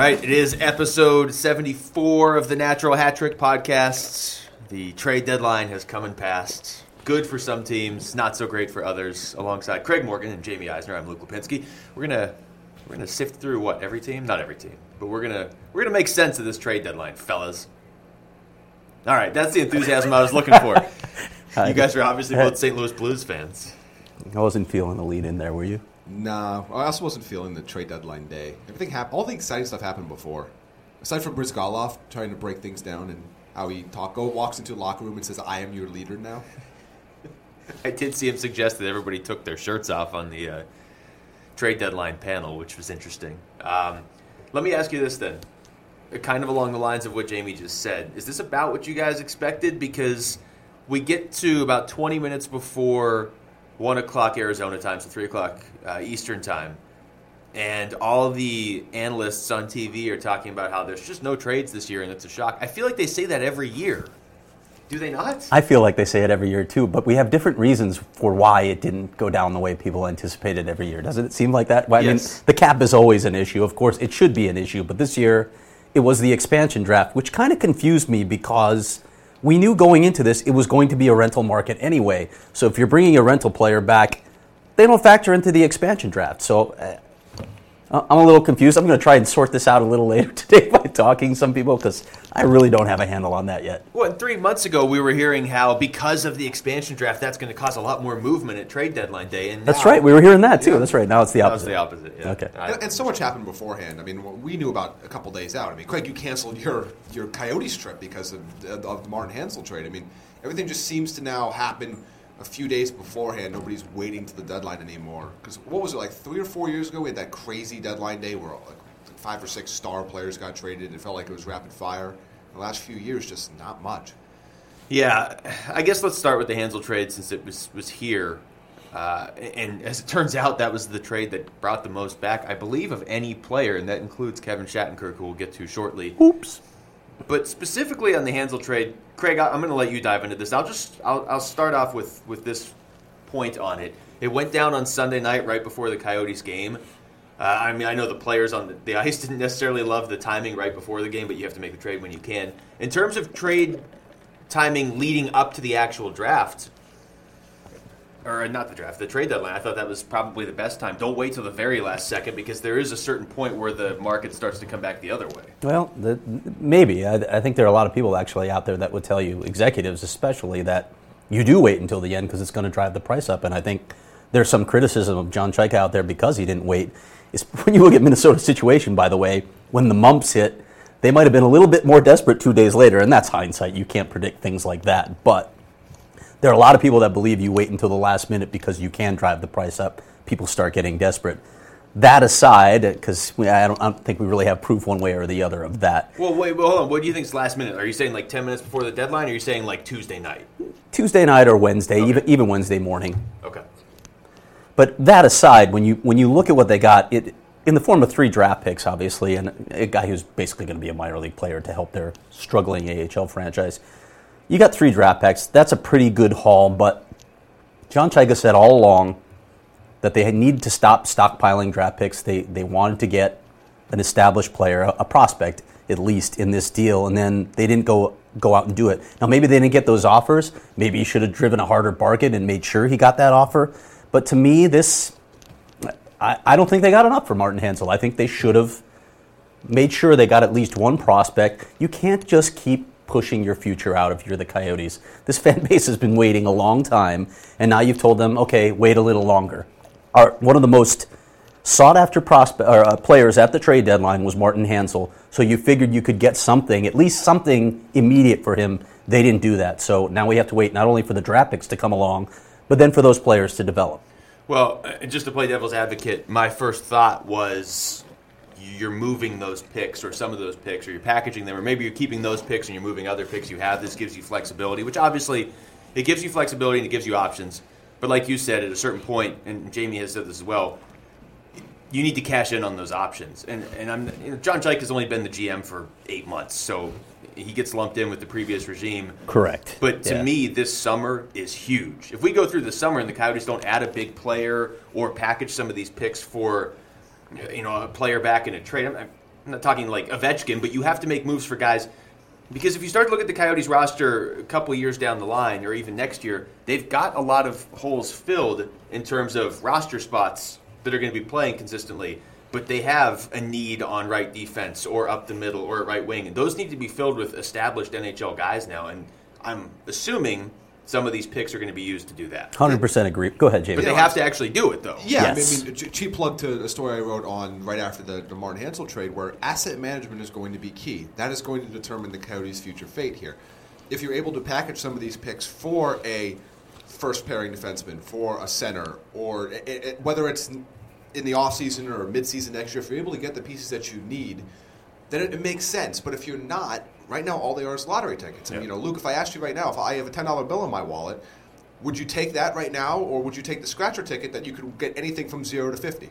All right, it is episode 74 of the Natural Hat Trick podcasts. The trade deadline has come and passed. Good for some teams, not so great for others. Alongside Craig Morgan and Jaime Eisner, I'm Luke Lapinski. We're gonna we're gonna sift through what every team, not every team, but we're gonna we're gonna make sense of this trade deadline, fellas. All right, that's the enthusiasm I was looking for. you guys are obviously both St. Louis Blues fans. I wasn't feeling the lead in there, were you? Nah, I also wasn't feeling the trade deadline day. Everything happened. All the exciting stuff happened before. Aside from Bruce Bryzgalov trying to break things down and how he talk, go walks into a locker room and says, "I am your leader now." I did see him suggest that everybody took their shirts off on the uh, trade deadline panel, which was interesting. Um, let me ask you this then, Uh, kind of along the lines of what Jaime just said. Is this about what you guys expected? Because we get to about 20 minutes before 1 o'clock Arizona time, so 3 o'clock uh, Eastern time, and all the analysts on TV are talking about how there's just no trades this year and it's a shock. I feel like they say that every year. Do they not? I feel like they say it every year too, but we have different reasons for why it didn't go down the way people anticipated every year. Doesn't it seem like that? Well, I Yes. mean, the cap is always an issue. Of course, it should be an issue, but this year it was the expansion draft, which kind of confused me because we knew going into this it was going to be a rental market anyway. So if you're bringing a rental player back, they don't factor into the expansion draft. So uh, Uh, I'm a little confused. I'm going to try and sort this out a little later today by talking to some people because I really don't have a handle on that yet. Well, three months ago, we were hearing how because of the expansion draft, that's going to cause a lot more movement at trade deadline day. And That's now- right. We were hearing that too. Yeah. That's right. Now it's the That opposite. was the opposite. Yeah. Okay. And, and so much happened beforehand. I mean, we knew about a couple days out. I mean, Craig, you canceled your your Coyotes trip because of, of the Martin Hanzal trade. I mean, everything just seems to now happen a few days beforehand. Nobody's waiting to the deadline anymore. Because what was it like three or four years ago? We had that crazy deadline day where like five or six star players got traded. It felt like it was rapid fire. The last few years, just not much. Yeah, I guess let's start with the Hanzal trade since it was was here. Uh, and as it turns out, that was the trade that brought the most back, I believe, of any player, and that includes Kevin Shattenkirk, who we'll get to shortly. Oops. But specifically on the Hanzal trade, Craig, I- I'm going to let you dive into this. I'll just I'll, I'll start off with with this point on it. It went down on Sunday night right before the Coyotes game. Uh, I mean, I know the players on the, the ice didn't necessarily love the timing right before the game, but you have to make the trade when you can. In terms of trade timing leading up to the actual draft, or uh, not the draft, the trade deadline, I thought that was probably the best time. Don't wait till the very last second because there is a certain point where the market starts to come back the other way. Well, the, maybe. I, I think there are a lot of people actually out there that would tell you, executives especially, that you do wait until the end because it's going to drive the price up. And I think there's some criticism of John Chayka out there because he didn't wait. Is when you look at Minnesota's situation, by the way, when the mumps hit, they might have been a little bit more desperate two days later, and that's hindsight. You can't predict things like that, but there are a lot of people that believe you wait until the last minute because you can drive the price up. People start getting desperate. That aside, because I don't, I don't think we really have proof one way or the other of that. Well, wait, well, hold on. What do you think is last minute? Are you saying like 10 minutes before the deadline, or are you saying like Tuesday night? Tuesday night or Wednesday, even even Wednesday morning. Okay. But that aside, when you when you look at what they got, it in the form of three draft picks, obviously, and a guy who's basically going to be a minor league player to help their struggling AHL franchise. You got three draft picks. That's a pretty good haul, but John Chayka said all along that they needed to stop stockpiling draft picks. They they wanted to get an established player, a, a prospect at least in this deal, and then they didn't go go out and do it. Now maybe they didn't get those offers. Maybe he should have driven a harder bargain and made sure he got that offer. But to me, this I, I don't think they got enough for Martin Hanzal. I think they should have made sure they got at least one prospect. You can't just keep pushing your future out if you're the Coyotes. This fan base has been waiting a long time, and now you've told them, okay, wait a little longer. Our, one of the most sought after prospe- or, uh, players at the trade deadline was Martin Hanzal, so you figured you could get something, at least something immediate for him. They didn't do that. So now we have to wait not only for the draft picks to come along, but then for those players to develop. Well, uh, just to play devil's advocate, my first thought was you're moving those picks or some of those picks or you're packaging them or maybe you're keeping those picks and you're moving other picks you have. This gives you flexibility, which obviously it gives you flexibility and it gives you options. But like you said, at a certain point, and Jaime has said this as well, you need to cash in on those options. And and I'm you know, John Chayka has only been the GM for eight months, so he gets lumped in with the previous regime. Correct. But to Yeah. me, this summer is huge. If we go through the summer and the Coyotes don't add a big player or package some of these picks for, you know, a player back in a trade, I'm- I'm not talking like Ovechkin, but you have to make moves for guys because if you start to look at the Coyotes roster a couple years down the line, or even next year, they've got a lot of holes filled in terms of roster spots that are going to be playing consistently. But they have a need on right defense or up the middle or right wing, and those need to be filled with established NHL guys now. And I'm assuming some of these picks are going to be used to do that. Hundred percent agree. Go ahead, But they have to actually do it, though. Yeah, Yes. I mean, cheap plug to a story I wrote on right after the, the Martin Hanzal trade, where asset management is going to be key. That is going to determine the Coyotes' future fate here. If you're able to package some of these picks for a first pairing defenseman, for a center, or i i whether it's in the offseason or midseason next year, if you're able to get the pieces that you need, then it, it makes sense. But if you're not, right now all they are is lottery tickets. And Yeah. you know, Luke, if I asked you right now, if I have a ten dollar bill in my wallet, would you take that right now, or would you take the scratcher ticket that you could get anything from zero to fifty?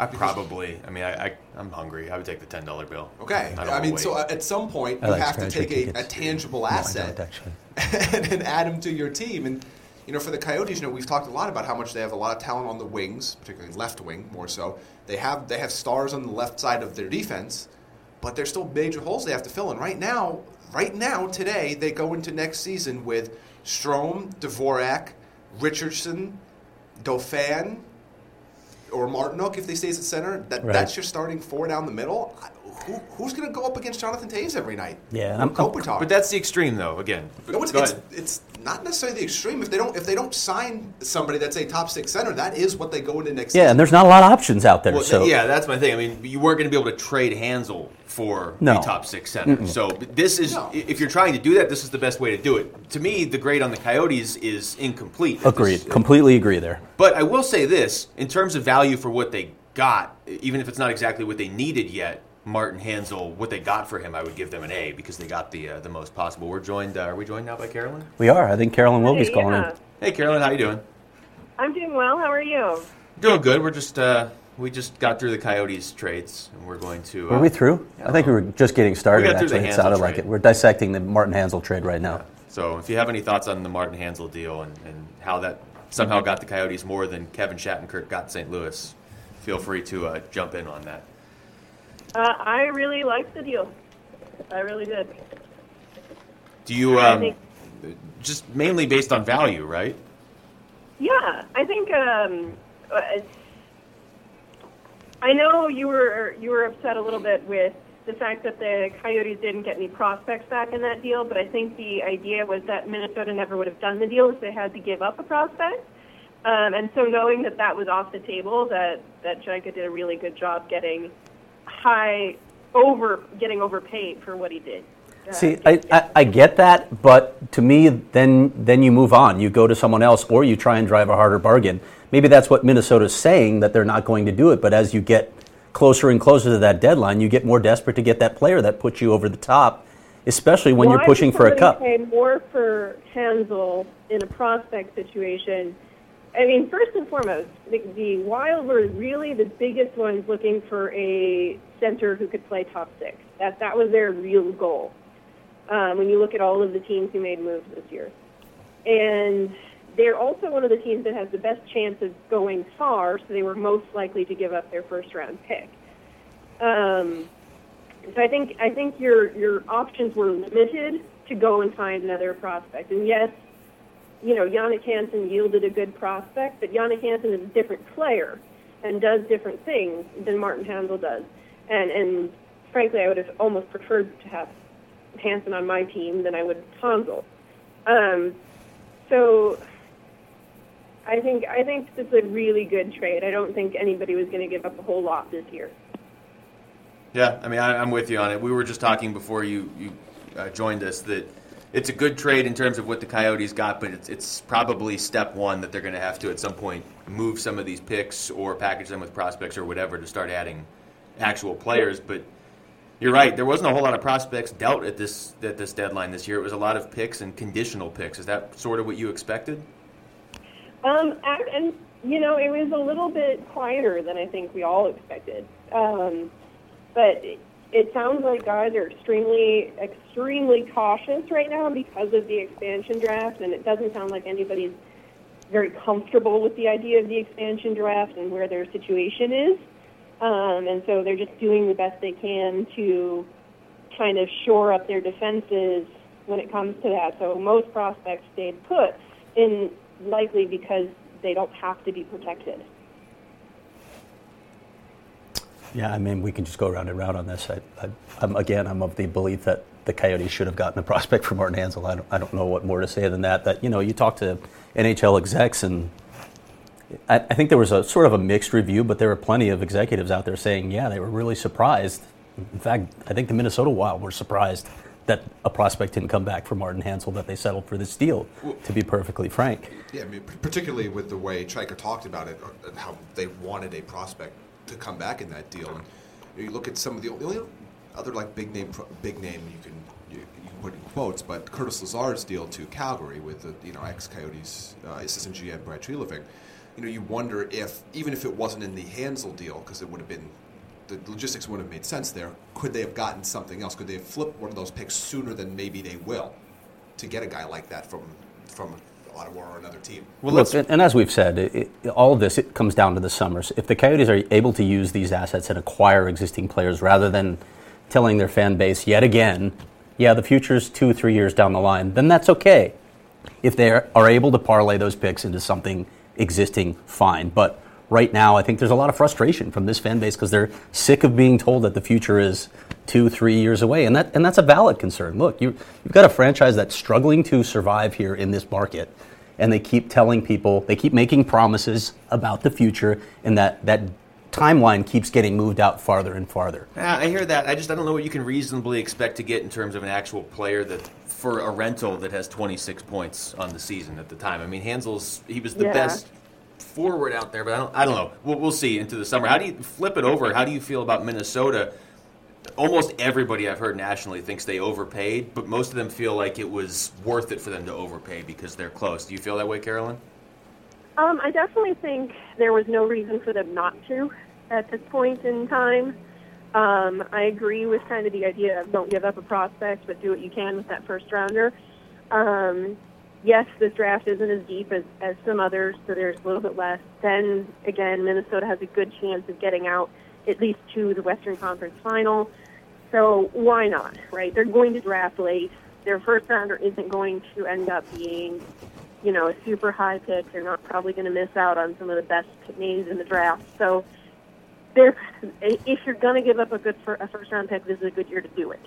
I probably. I mean, I, I I'm hungry. I would take the ten dollar bill. Okay, I, I, mean, so wait. uh, at some point I you like have to take a, a tangible No, asset don't, and add them to your team. And you know, for the Coyotes, you know, we've talked a lot about how much they have a lot of talent on the wings, particularly left wing more so. They have they have stars on the left side of their defense, but there's still major holes they have to fill. And right now, right now, today, they go into next season with Strome, Dvorak, Richardson, Dauphin, or Martinook if they stays at center. That Right. that's your starting four down the middle. I- Who, who's going to go up against Jonathan Toews every night? Yeah, I'm- I'm- Kopitar? But that's the extreme, though. Again, No, it's, it's, it's not necessarily the extreme. If they don't if they don't sign somebody that's a top six center, that is what they go into next Yeah, season. and there's not a lot of options out there. Well, so yeah, that's my thing. I mean, you weren't going to be able to trade Hanzal for No. the top six center. So this is, No. if you're trying to do that, this is the best way to do it. To me, the grade on the Coyotes is incomplete. agreed. this- Completely agree there. But I will say this: in terms of value for what they got, even if it's not exactly what they needed yet, Martin Hanzal, what they got for him, I would give them an A because they got the uh, the most possible. We're joined. Uh, are we joined now by Carolyn? We are. I think Carolyn Wilke's Hey, calling yeah. in. Hey, Carolyn, how you doing? I'm doing well. How are you? Doing good. We're just uh, we just got through the Coyotes trades, and we're going to. Uh, Were we through? I think we were just getting started. got through the Actually, it Hanzal sounded like it. We're dissecting the Martin Hanzal trade right now. So if you have any thoughts on the Martin Hanzal deal and, and how that somehow got the Coyotes more than Kevin Shattenkirk got St. Louis, feel free to uh, jump in on that. Uh, I really liked the deal. I really did. Do you um, think- just mainly based on value, right? Yeah, I think. Um, uh, I know you were you were upset a little bit with the fact that the Coyotes didn't get any prospects back in that deal, but I think the idea was that Minnesota never would have done the deal if they had to give up a prospect. Um, and so knowing that that was off the table, that that Chayka did a really good job getting high over getting overpaid for what he did. Uh, See, I, I, I get that, but to me, then then you move on. You go to someone else, or you try and drive a harder bargain. Maybe that's what Minnesota's saying that they're not going to do it. But as you get closer and closer to that deadline, you get more desperate to get that player that puts you over the top, especially when Why you're pushing for a cup. Pay more for Hanzal in a prospect situation. I mean, first and foremost, the, the Wild were really the biggest ones looking for a center who could play top six. That that was their real goal. Um, when you look at all of the teams who made moves this year, and they're also one of the teams that has the best chance of going far, so they were most likely to give up their first round pick. Um, so I think I think your your options were limited to go and find another prospect. And yes, you know Jannik Hansen yielded a good prospect, but Jannik Hansen is a different player and does different things than Martin Hanzal does. And and frankly, I would have almost preferred to have Hansen on my team than I would Hanzal. Um, so I think I think this is a really good trade. I don't think anybody was going to give up a whole lot this year. Yeah, I mean, I, I'm with you on it. We were just talking before you you uh, joined us that it's a good trade in terms of what the Coyotes got, but it's, it's probably step one that they're going to have to at some point move some of these picks or package them with prospects or whatever to start adding actual players. But you're right, there wasn't a whole lot of prospects dealt at this at this deadline this year. It was a lot of picks and conditional picks. Is that sort of what you expected? Um, and, you know, it was a little bit quieter than I think we all expected. Um, but it, sounds like guys are extremely, extremely cautious right now because of the expansion draft, and it doesn't sound like anybody's very comfortable with the idea of the expansion draft and where their situation is. Um, and so they're just doing the best they can to kind of shore up their defenses when it comes to that. So most prospects stayed put, in likely because they don't have to be protected. Yeah, I mean, we can just go round and round on this. I, I, I'm, again, I'm of the belief that the Coyotes should have gotten a prospect for Martin Hanzal. I don't, I don't know what more to say than that. That you know, you talk to NHL execs, and I, I think there was a sort of a mixed review, but there were plenty of executives out there saying, yeah, they were really surprised. In fact, I think the Minnesota Wild were surprised that a prospect didn't come back for Martin Hanzal, that they settled for this deal, to be perfectly frank. Yeah, I mean, particularly with the way Chayka talked about it, uh, and how they wanted a prospect to come back in that deal. And you look at some of the only other like big name, big name you can you, you can put in quotes, but Curtis Lazar's deal to Calgary with the you know ex Coyotes uh, assistant GM Brad Treliving. You know, you wonder if even if it wasn't in the Hanzal deal, because it would have been the logistics wouldn't have made sense there. Could they have gotten something else? Could they have flipped one of those picks sooner than maybe they will to get a guy like that from from Ottawa or another team? Well, Look, and, and, as we've said, it, it, all of this it comes down to the summers. If the Coyotes are able to use these assets and acquire existing players rather than telling their fan base yet again, yeah, the future's two, three years down the line, then that's okay. If they are able to parlay those picks into something existing, fine. But right now, I think there's a lot of frustration from this fan base because they're sick of being told that the future is two, three years away, and that and that's a valid concern. Look, you, you've got a franchise that's struggling to survive here in this market, and they keep telling people, they keep making promises about the future, and that that timeline keeps getting moved out farther and farther. Yeah, I hear that. I just I don't know what you can reasonably expect to get in terms of an actual player that for a rental that has 26 points on the season at the time. I mean, Hanzal's he was the yeah. best forward out there, but I don't, I don't know. We'll, we'll see into the summer. How do you flip it over? How do you feel about Minnesota? Almost everybody I've heard nationally thinks they overpaid, but most of them feel like it was worth it for them to overpay because they're close. Do you feel that way, Carolyn? Um, I definitely think there was no reason for them not to at this point in time. Um, I agree with kind of the idea of don't give up a prospect, but do what you can with that first rounder. Um, yes, this draft isn't as deep as, as some others, so there's a little bit less. Then again, Minnesota has a good chance of getting out at least to the Western Conference final. So why not, right? They're going to draft late. Their first rounder isn't going to end up being, you know, a super high pick. They're not probably going to miss out on some of the best names in the draft. So they're, if you're going to give up a good for, a first round pick, this is a good year to do it.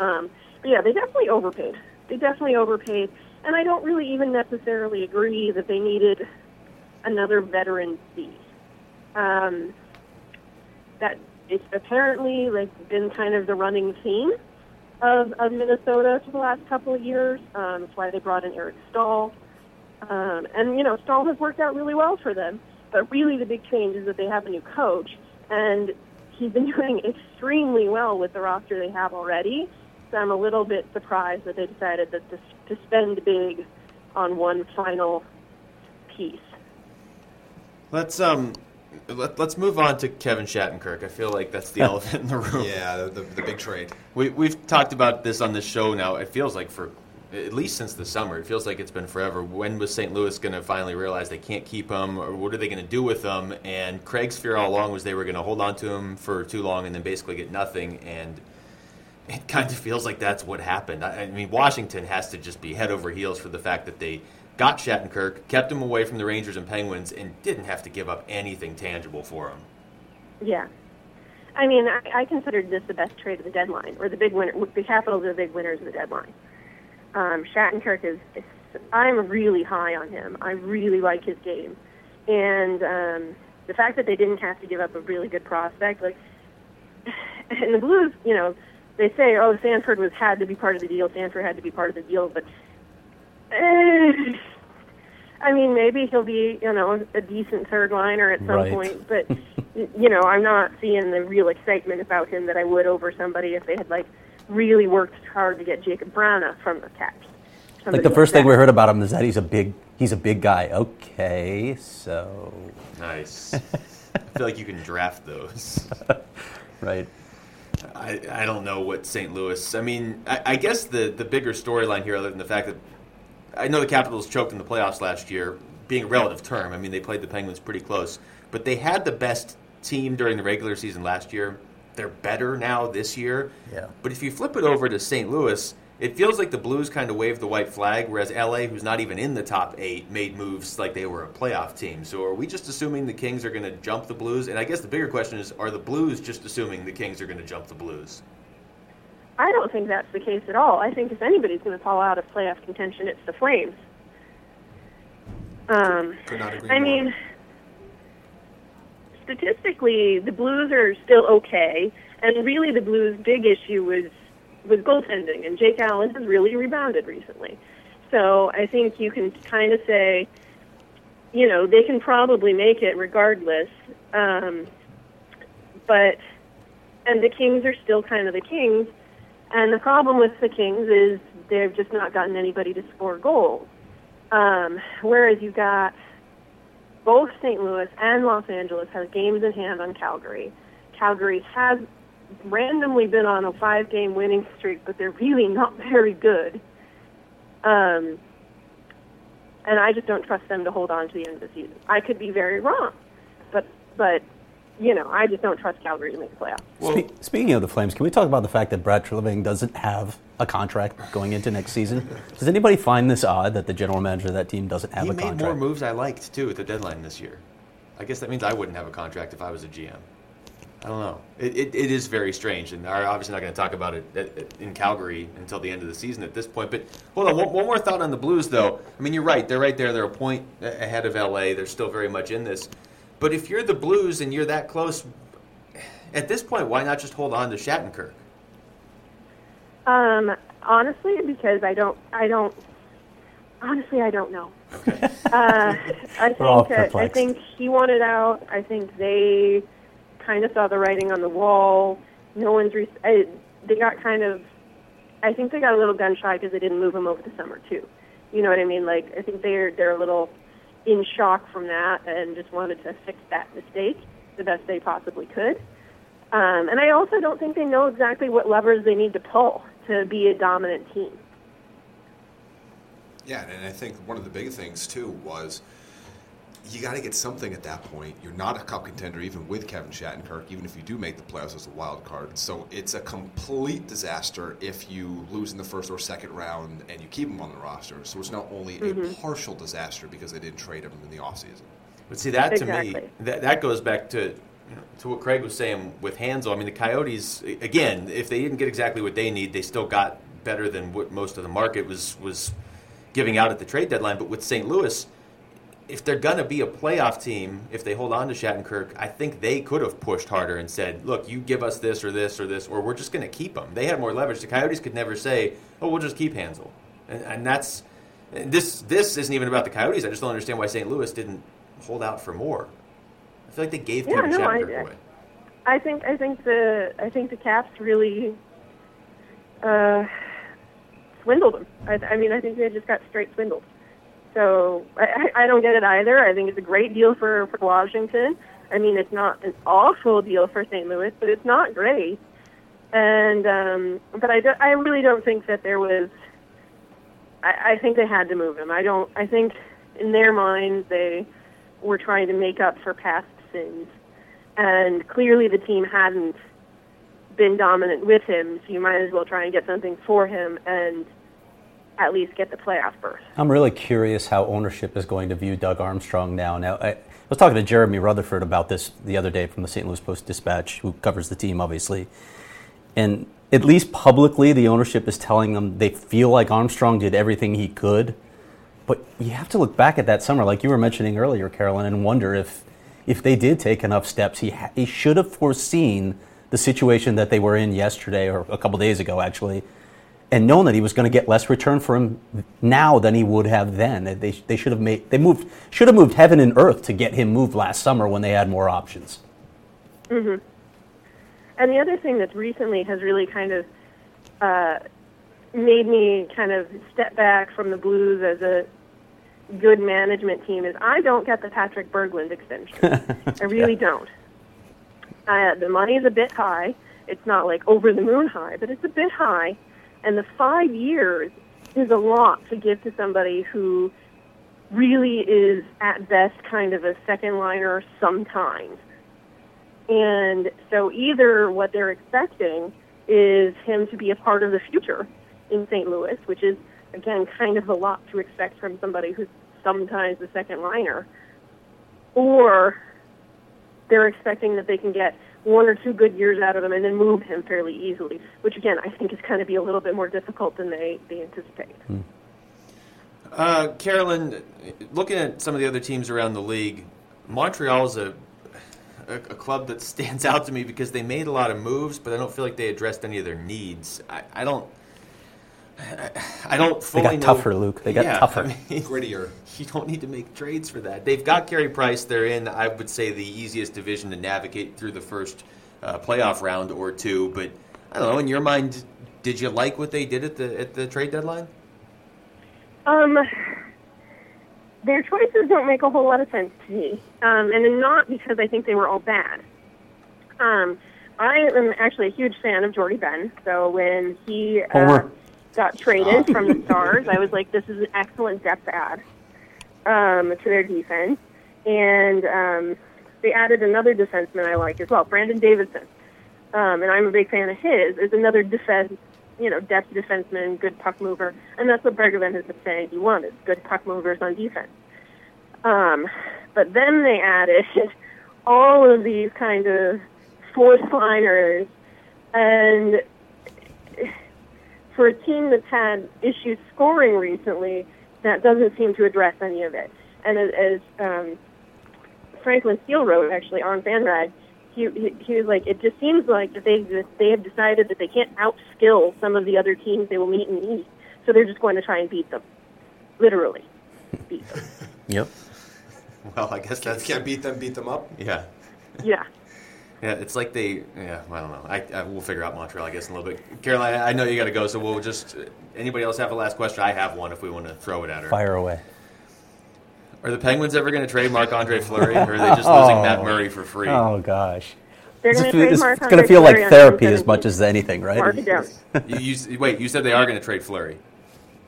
Um, but yeah, they definitely overpaid. They definitely overpaid. And I don't really even necessarily agree that they needed another veteran C. Um, that it's apparently like been kind of the running theme of, of Minnesota for the last couple of years. Um, that's why they brought in Eric Staal. Um, and, you know, Staal has worked out really well for them. But really the big change is that they have a new coach. And he's been doing extremely well with the roster they have already. So I'm a little bit surprised that they decided that to, to spend big on one final piece. Let's um, let, us move on to Kevin Shattenkirk. I feel like that's the elephant in the room. Yeah, the, the, the big trade. We we've talked about this on this show now. It feels like for at least since the summer. It feels like it's been forever. When was St. Louis going to finally realize they can't keep him, or what are they going to do with him? And Craig's fear all along was they were going to hold on to him for too long and then basically get nothing. And it kind of feels like that's what happened. I, I mean, Washington has to just be head over heels for the fact that they got Shattenkirk, kept him away from the Rangers and Penguins, and didn't have to give up anything tangible for him. Yeah. I mean, I, I considered this the best trade of the deadline, or the big winner. The Capitals are the big winners of the deadline. Um, Shattenkirk is, is, I'm really high on him. I really like his game, and um, the fact that they didn't have to give up a really good prospect, like, and the Blues, you know, they say, oh, Sanford was had to be part of the deal. Sanford had to be part of the deal, but eh, I mean, maybe he'll be, you know, a decent third liner at some right. point. But you know, I'm not seeing the real excitement about him that I would over somebody if they had like really worked hard to get Jakub Vrana from the Caps. Like the first thing we heard about him is that he's a big he's a big guy. Okay, so nice. I feel like you can draft those. right. I, I don't know what St. Louis. I mean, I, I guess the the bigger storyline here, other than the fact that I know the Capitals choked in the playoffs last year, being a relative term. I mean, they played the Penguins pretty close, but they had the best team during the regular season last year. They're better now this year. Yeah. But if you flip it over to St. Louis, it feels like the Blues kind of waved the white flag, whereas LA, who's not even in the top eight, made moves like they were a playoff team. So are we just assuming the Kings are going to jump the Blues? And I guess the bigger question is, are the Blues just assuming the Kings are going to jump the Blues? I don't think that's the case at all. I think if anybody's going to fall out of playoff contention, it's the Flames. Um, Could not agree I more. mean, statistically, the Blues are still okay, and really the Blues' big issue was was goaltending, and Jake Allen has really rebounded recently. So I think you can kind of say, you know, they can probably make it regardless. Um, but and the Kings are still kind of the Kings. And the problem with the Kings is they've just not gotten anybody to score goals. Um, whereas you got both St. Louis and Los Angeles have games in hand on Calgary. Calgary has randomly been on a five-game winning streak, but they're really not very good. Um, and I just don't trust them to hold on to the end of the season. I could be very wrong, but but you know I just don't trust Calgary to make the playoffs. Well- Spe- speaking of the Flames, can we talk about the fact that Brad Treliving doesn't have a contract going into next season? Does anybody find this odd that the general manager of that team doesn't have he a made contract? more moves I liked too at the deadline this year. I guess that means I wouldn't have a contract if I was a GM. I don't know. It, it, it is very strange, and I'm obviously not going to talk about it at, at- in Calgary until the end of the season at this point. But hold on, one, one more thought on the Blues, though. I mean, you're right. They're right there. They're a point ahead of LA. They're still very much in this. But if you're the Blues and you're that close, at this point, why not just hold on to Shattenkirk? Um, honestly, because I don't, I don't. Honestly, I don't know. Okay. Uh, I We're all think uh, I think he wanted out. I think they kind of saw the writing on the wall. No one's. Re- I, they got kind of. I think they got a little gun shy because they didn't move him over the summer too. You know what I mean? Like I think they're they're a little in shock from that and just wanted to fix that mistake the best they possibly could. Um, and I also don't think they know exactly what levers they need to pull to be a dominant team. Yeah, and I think one of the big things too was you got to get something at that point. You're not a cup contender even with Kevin Shattenkirk, even if you do make the playoffs as a wild card. So it's a complete disaster if you lose in the first or second round and you keep him on the roster. So it's not only a mm-hmm. partial disaster because they didn't trade him in the offseason. But see, that to me, that, that goes back to you know, to what Craig was saying with Hanzal. I mean, the Coyotes again, if they didn't get exactly what they need, they still got better than what most of the market was was giving out at the trade deadline. But with St. Louis, if they're gonna be a playoff team, if they hold on to Shattenkirk, I think they could have pushed harder and said, "Look, you give us this or this or this, or we're just gonna keep them." They had more leverage. The Coyotes could never say, "Oh, we'll just keep Hanzal," and, and that's. This this isn't even about the Coyotes. I just don't understand why St. Louis didn't hold out for more. I feel like they gave Yeah, Kevin no, I- away. I think I think the I think the Caps really uh, swindled them. I, I mean, I think they just got straight swindled. So I, I don't get it either. I think it's a great deal for for Washington. I mean, it's not an awful deal for St. Louis, but it's not great. And um, but I, do, I really don't think that there was. I, I think they had to move him. I don't. I think in their minds they were trying to make up for past sins and clearly the team hadn't been dominant with him, so you might as well try and get something for him and at least get the playoff berth. I'm really curious how ownership is going to view Doug Armstrong now. Now, I was talking to Jeremy Rutherford about this the other day from the St. Louis Post Dispatch, who covers the team, obviously. And at least publicly, the ownership is telling them they feel like Armstrong did everything he could. But you have to look back at that summer, like you were mentioning earlier, Carolyn, and wonder if if they did take enough steps. He ha- he should have foreseen the situation that they were in yesterday or a couple days ago, actually, and known that he was going to get less return for him now than he would have then. They, they should have made they moved should have moved heaven and earth to get him moved last summer when they had more options. Mm-hmm. And the other thing that recently has really kind of uh, made me kind of step back from the Blues as a good management team is I don't get the Patrick Berglund extension. I really don't. Uh, the money is a bit high. It's not like over the moon high, but it's a bit high. And the five years is a lot to give to somebody who really is at best kind of a second liner sometimes. And so either what they're expecting is him to be a part of the future in St. Louis, which is, again, kind of a lot to expect from somebody who's sometimes the second liner, or they're expecting that they can get one or two good years out of him and then move him fairly easily, which again I think is going to be a little bit more difficult than they, they anticipate. Uh, Carolyn, looking at some of the other teams around the league, Montreal's a, a a club that stands out to me because they made a lot of moves, but I don't feel like they addressed any of their needs. I, I don't. I, I don't They got know- tougher, Luke. They got Yeah, tougher. I mean, Grittier. you don't need to make trades for that. They've got Carey Price. They're in, I would say, the easiest division to navigate through the first uh, playoff round or two. But I don't know. In your mind, did you like what they did at the at the trade deadline? Um, their choices don't make a whole lot of sense to me, um, and not because I think they were all bad. Um, I am actually a huge fan of Jordie Benn. So when he uh, Homer. Got traded from the Stars, I was like, "This is an excellent depth add um, to their defense." And um, they added another defenseman I like as well, Brandon Davidson, um, and I'm a big fan of his. Is another defense, you know, depth defenseman, good puck mover, and that's what Bergevin has been saying he wanted: good puck movers on defense. Um, but then they added all of these kind of fourth liners, and for a team that's had issues scoring recently, that doesn't seem to address any of it. And as, as um, Franklin Steele wrote actually on FanRag, he, he he was like, it just seems like that they they have decided that they can't outskill some of the other teams they will meet in the East, so they're just going to try and beat them, literally, beat them. Yep. Well, I guess If that's you can't beat them, beat them up. yeah. Yeah. Yeah, it's like they. Yeah, I don't know. I, I we'll figure out Montreal, I guess, in a little bit. Caroline, I know you got to go, so we'll just. Anybody else have a last question? I have one if we want to throw it at her. Fire away. Are the Penguins ever going to trade Marc Andre Fleury, or are they just losing Matt oh. Murray for free? Oh gosh. They're It's, going to trade it's, going to feel like therapy as much as anything, right? Mark it down You, you, wait, you said they are going to trade Fleury.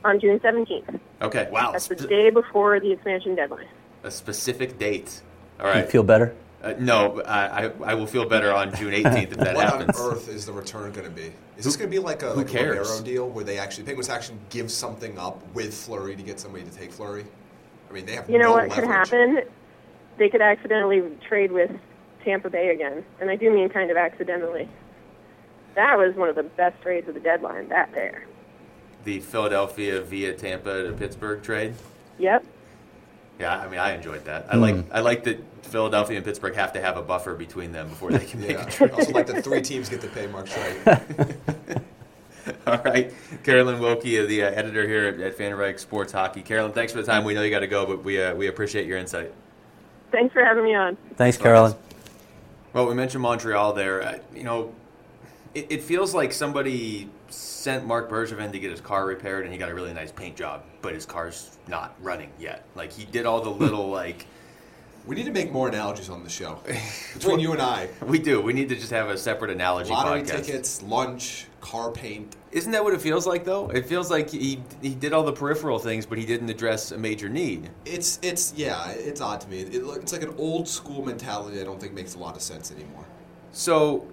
on June 17th. Okay, wow, That's the day before the expansion deadline. a specific date. All You feel better? Uh, no, I, I, I will feel better on June 18th if that what happens. on earth is the return going to be? Is this going to be like a, who like a cares? Deal where they actually Penguins actually give something up with Fleury to get somebody to take Fleury? I mean, they have You know no what could happen? They could accidentally trade with Tampa Bay again, and I do mean kind of accidentally. That was one of the best trades of the deadline. That there. The Philadelphia via Tampa to Pittsburgh trade. Yep. Yeah, I mean, I enjoyed that. I like I like that Philadelphia and Pittsburgh have to have a buffer between them before they can make Yeah. a trade. also, like the three teams get to pay Mark Streit. All right, Carolyn Wilke, the uh, editor here at, at FanRag Sports Hockey. Carolyn, thanks for the time. We know you got to go, but we uh, we appreciate your insight. Thanks for having me on. Thanks, Carolyn. Well, we mentioned Montreal there. Uh, you know, it, it feels like somebody sent Marc Bergevin to get his car repaired, and he got a really nice paint job, but his car's not running yet. Like he did all the hmm. little like We need to make more analogies on the show between you and I. we do. We need to just have a separate analogy Lottery podcast. tickets, lunch, car paint. Isn't that what it feels like though? It feels like he he did all the peripheral things, but he didn't address a major need. It's it's yeah, it's odd to me. It, it's like an old school mentality. I don't think makes a lot of sense anymore. So,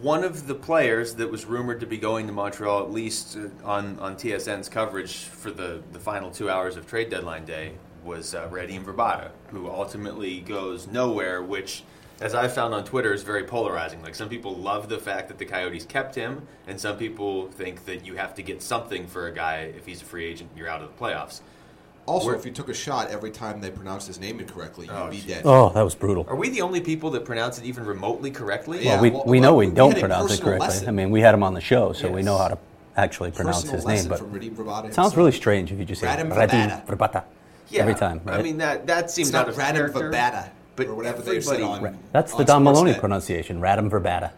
one of the players that was rumored to be going to Montreal, at least uh, on, on TSN's coverage for the, the final two hours of trade deadline day, was uh, Radim Vrbata, who ultimately goes nowhere, which, as I found on Twitter, is very polarizing. Like, some people love the fact that the Coyotes kept him, and some people think that you have to get something for a guy if he's a free agent you're out of the playoffs. Also, We're- if you took a shot every time they pronounced his name incorrectly, you'd Oh, be geez. dead. Oh, that was brutal. Are we the only people that pronounce it even remotely correctly? Yeah. we, well, we know well, we we don't had pronounce it correctly. lesson. I mean, we had him on the show, so we know how to actually pronounce Personal his name. But from it sounds really strange if you just say Radim Radim Vrbata. Vrbata Yeah. every time, right? I mean, that, that seems It's not out of Radim character. Vrbata, but or whatever they said everybody- on. Ra- That's the on Don Maloney pronunciation, Radim Vrbata.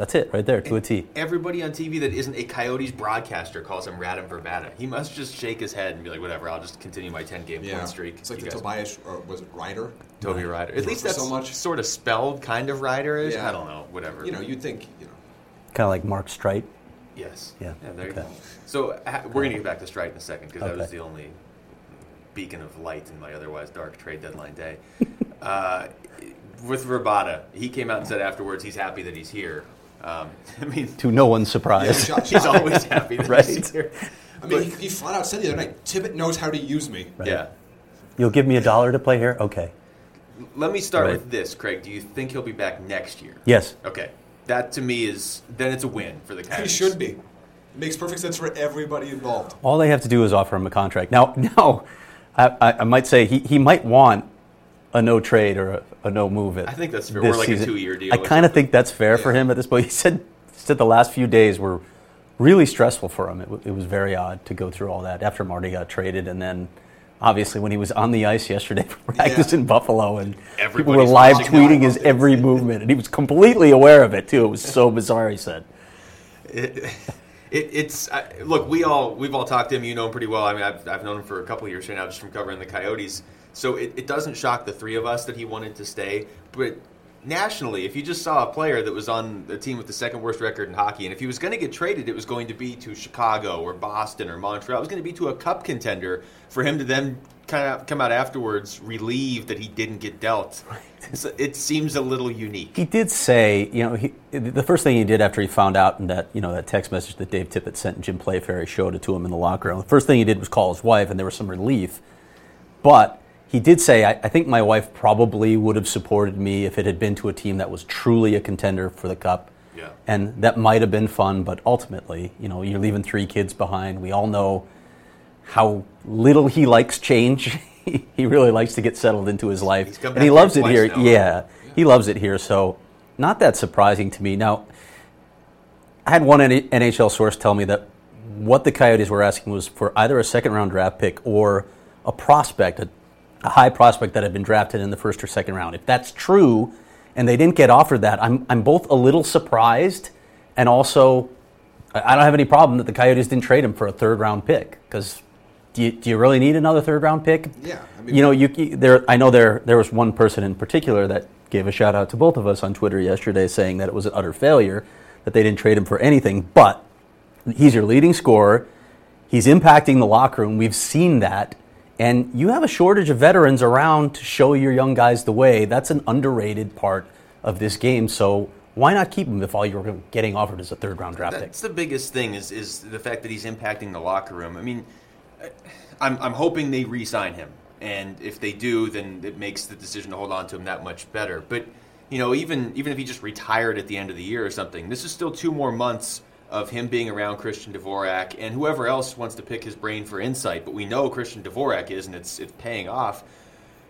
That's it, right there, to a T. Everybody on TV that isn't a Coyotes broadcaster calls him Radim Vrbata. He must just shake his head and be like, whatever, I'll just continue my 10 game Yeah, point streak. it's like the Tobias, or was it Ryder? Toby Ryder. At least For that's so much. sort of spelled kind of Ryder-ish. Yeah. I don't know, whatever. You know, you'd think, you know, Kind of like Mark Streit. Yes. Yeah, yeah there you go. So we're going to get back to Streit in a second because that was the only beacon of light in my otherwise dark trade deadline day. uh, with Rabada, he came out and said afterwards he's happy that he's here. Um, I mean, To no one's surprise. Yeah, he's always happy that Right. he's here. I mean, he, he flat out said the other night, Tippett knows how to use me. Yeah. You'll give me a dollar to play here? Okay. Let me start Right. with this, Craig. Do you think he'll be back next year? Yes. Okay. That to me is then it's a win for the He should be. It makes perfect sense for everybody involved. All they have to do is offer him a contract. Now, now, I, I, I might say he, he might want a no trade or a, a no move. At I think that's fair. Or like a two-year deal I kind of think that's fair for him at this point. He said, said the last few days were really stressful for him. It, w- it was very odd to go through all that after Marty got traded, and then obviously when he was on the ice yesterday for practice Yeah. in Buffalo, and people were live tweeting his every movement, and he was completely aware of it too. It was so bizarre. He said. It, it, it's I, look. We all we've all talked to him. You know him pretty well. I mean, I've, I've known him for a couple of years right now, just from covering the Coyotes. So it, it doesn't shock the three of us that he wanted to stay. But nationally, if you just saw a player that was on the team with the second worst record in hockey, and if he was going to get traded, it was going to be to Chicago or Boston or Montreal. It was going to be to a Cup contender for him to then kind of come out afterwards relieved that he didn't get dealt. So it seems a little unique. He did say, you know, he, the first thing he did after he found out and that, you know, that text message that Dave Tippett sent and Jim Playfair, he showed it to him in the locker room. The first thing he did was call his wife, and there was some relief. But he did say, I, I think my wife probably would have supported me if it had been to a team that was truly a contender for the cup. Yeah. And that might have been fun, but ultimately, you know, you're leaving three kids behind. We all know how little he likes change. he really likes to get settled into his life, and he loves it here. now, right? Yeah, he loves it here. So, not that surprising to me. Now, I had one NHL source tell me that what the Coyotes were asking was for either a second round draft pick or a prospect, a, a high prospect that had been drafted in the first or second round. If that's true, and they didn't get offered that, I'm I'm both a little surprised and also I don't have any problem that the Coyotes didn't trade him for a third round pick because. Do you, do you really need another third round pick? Yeah, I mean- you know, you, you- there. I know there there was one person in particular that gave a shout out to both of us on Twitter yesterday, saying that it was an utter failure that they didn't trade him for anything. But he's your leading scorer. He's impacting the locker room. We've seen that, and you have a shortage of veterans around to show your young guys the way. That's an underrated part of this game. So why not keep him if all you're getting offered is a third round draft pick? That's the biggest thing is is the fact that he's impacting the locker room. I mean, I'm I'm hoping they re-sign him, and if they do, then it makes the decision to hold on to him that much better. But you know, even even if he just retired at the end of the year or something, this is still two more months of him being around Christian Dvorak and whoever else wants to pick his brain for insight. But we know Christian Dvorak is, and it's it's paying off.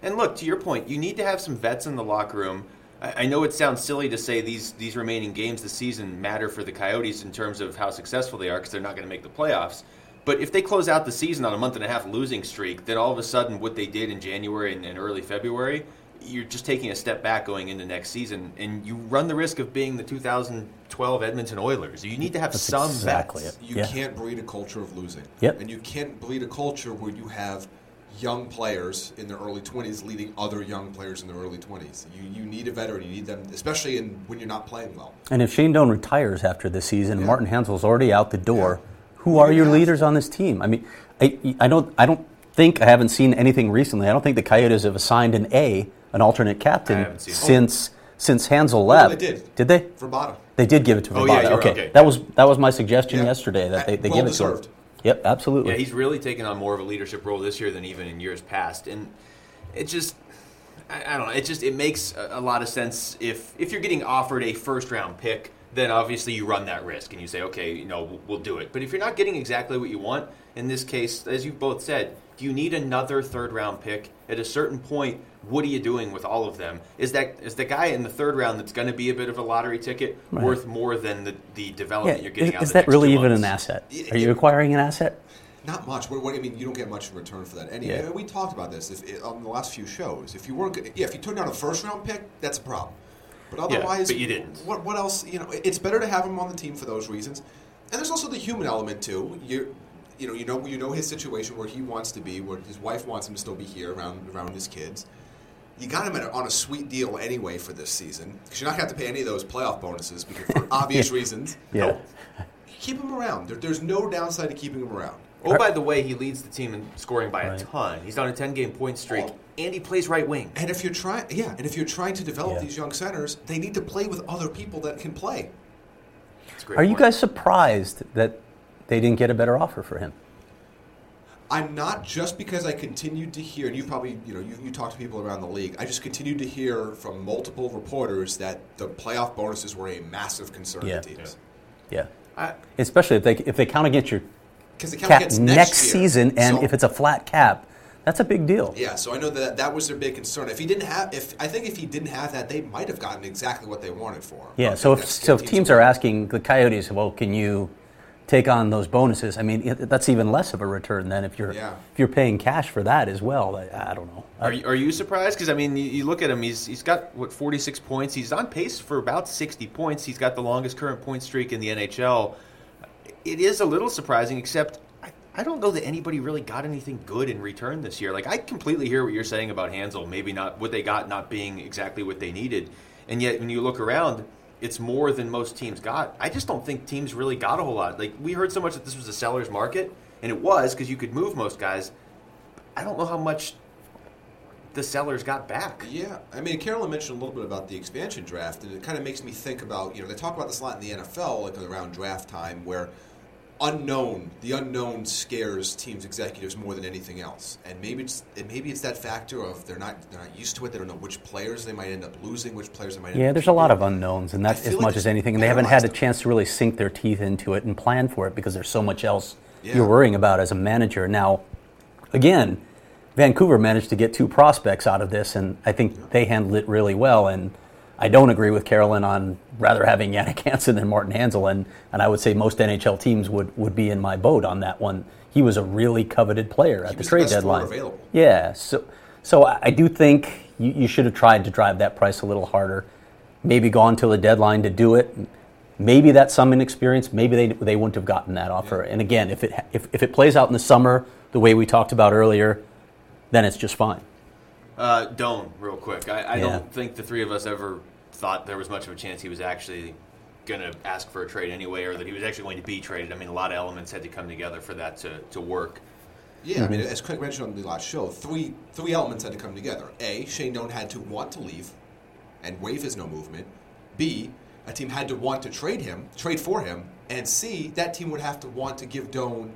And look, to your point, you need to have some vets in the locker room. I I know it sounds silly to say these these remaining games this season matter for the Coyotes in terms of how successful they are because they're not going to make the playoffs. But if they close out the season on a month and a half losing streak, then all of a sudden what they did in January and, and early February, you're just taking a step back going into next season, and you run the risk of being the 2012 Edmonton Oilers. You need to have That's some exactly vets. it. You Yeah. can't breed a culture of losing. Yep. And you can't breed a culture where you have young players in their early 20s leading other young players in their early 20s. You, you need a veteran. You need them, especially in, when you're not playing well. And if Shane Doan retires after this season, and Yeah. Martin Hanzal's already out the door. Yeah. Who Who are your leaders on this team? I mean, I, I don't I don't think I haven't seen anything recently. I don't think the Coyotes have assigned an A, an alternate captain, since since Hanzal left. they did. Did they? Vrbata. They did give it to Oh, yeah, okay. right. Okay. that was that was my suggestion Yeah. yesterday that they, they Well give it to him. deserved. Yep, absolutely. Yeah, he's really taken on more of a leadership role this year than even in years past, and it just. I I don't know. It just it makes a a lot of sense if if you're getting offered a first round pick, then obviously you run that risk and you say, okay, you know, we'll- we'll do it. But if you're not getting exactly what you want, in this case, as you both said, do you need another third round pick? At a certain point, what are you doing with all of them? Is that is the guy in the third round that's going to be a bit of a lottery ticket Right. worth more than the, the yeah, development you're is, getting out is of the that really two even an asset? Are you acquiring an asset? Not much. What, what, I mean, you don't get much in return for that. Anyway, Yeah. we talked about this if, on the last few shows. If you weren't, yeah, if you took down a first round pick, that's a problem. But otherwise, but you didn't. What, what else? You know, it's better to have him on the team for those reasons. And there's also the human element too. You, you know, you know, you know his situation where he wants to be, where his wife wants him to still be here around around his kids. You got him at a, on a sweet deal anyway for this season because you're not going to have to pay any of those playoff bonuses because for obvious reasons. Yeah. Keep him around. There, there's no downside to keeping him around. Oh, by the way, he leads the team in scoring by a ton. He's on a 10 game point streak, Oh. and he plays right wing. And if you're trying, yeah, and if you're trying to develop Yeah. these young centers, they need to play with other people that can play. That's a great Are you guys surprised that they didn't get a better offer for him? I'm not just because I continued to hear, and you probably, you know, you, you talk to people around the league. I just continued to hear from multiple reporters that the playoff bonuses were a massive concern Yeah. to teams Yeah. I, Especially if they if they count against your because they count cap against next, next, season, and So- if it's a flat cap, that's a big deal. Yeah, so I know that that was their big concern. If he didn't have, if I think if he didn't have that, they might have gotten exactly what they wanted for him. Yeah. So if so, if teams teams are asking the Coyotes, well, can you take on those bonuses? I mean, that's even less of a return than if you're Yeah. if you're paying cash for that as well. I, I don't know. are, you, are you surprised? Because, I mean, you, you look at him, he's, he's got, what, 46 points? He's on pace for about 60 points. He's got the longest current point streak in the NHL. It is a little surprising, except I, I don't know that anybody really got anything good in return this year. Like, I completely hear what you're saying about Hanzal, maybe not what they got not being exactly what they needed. And yet, when you look around, it's more than most teams got. I just don't think teams really got a whole lot. Like, we heard so much that this was a seller's market, and it was because you could move most guys. I don't know how much the sellers got back. Yeah, I mean, Carolyn mentioned a little bit about the expansion draft, and it kind of makes me think about you know they talk about this a lot in the NFL, like around draft time, where unknown, the unknown scares teams executives more than anything else, and maybe it's and maybe it's that factor of they're not they're not used to it, they don't know which players they might end up losing, which players they might. end Yeah, there's a lot of unknowns, and that's as like much as anything. And they haven't had a chance to really sink their teeth into it and plan for it because there's so much else Yeah. you're worrying about as a manager. Now, again, Vancouver managed to get two prospects out of this, and I think they handled it really well. And I don't agree with Carolyn on rather having Jannik Hansen than Martin Hanzal, and, and I would say most NHL teams would, would be in my boat on that one. He was a really coveted player at the was the trade deadline. available. Yeah, so so I do think you, you should have tried to drive that price a little harder. Maybe gone till the deadline to do it. Maybe that's some inexperience. Maybe they, they wouldn't have gotten that offer. And again, if it if, if it plays out in the summer the way we talked about earlier, then it's just fine. Uh, Doan, real quick. I, I Yeah. don't think the three of us ever thought there was much of a chance he was actually going to ask for a trade anyway, or that he was actually going to be traded. I mean, a lot of elements had to come together for that to, to work. Yeah, I mean, as Craig mentioned on the last show, three three elements had to come together. A, Shane Doan had to want to leave and waive his no movement. B, a team had to want to trade him, trade for him. And C, that team would have to want to give Doan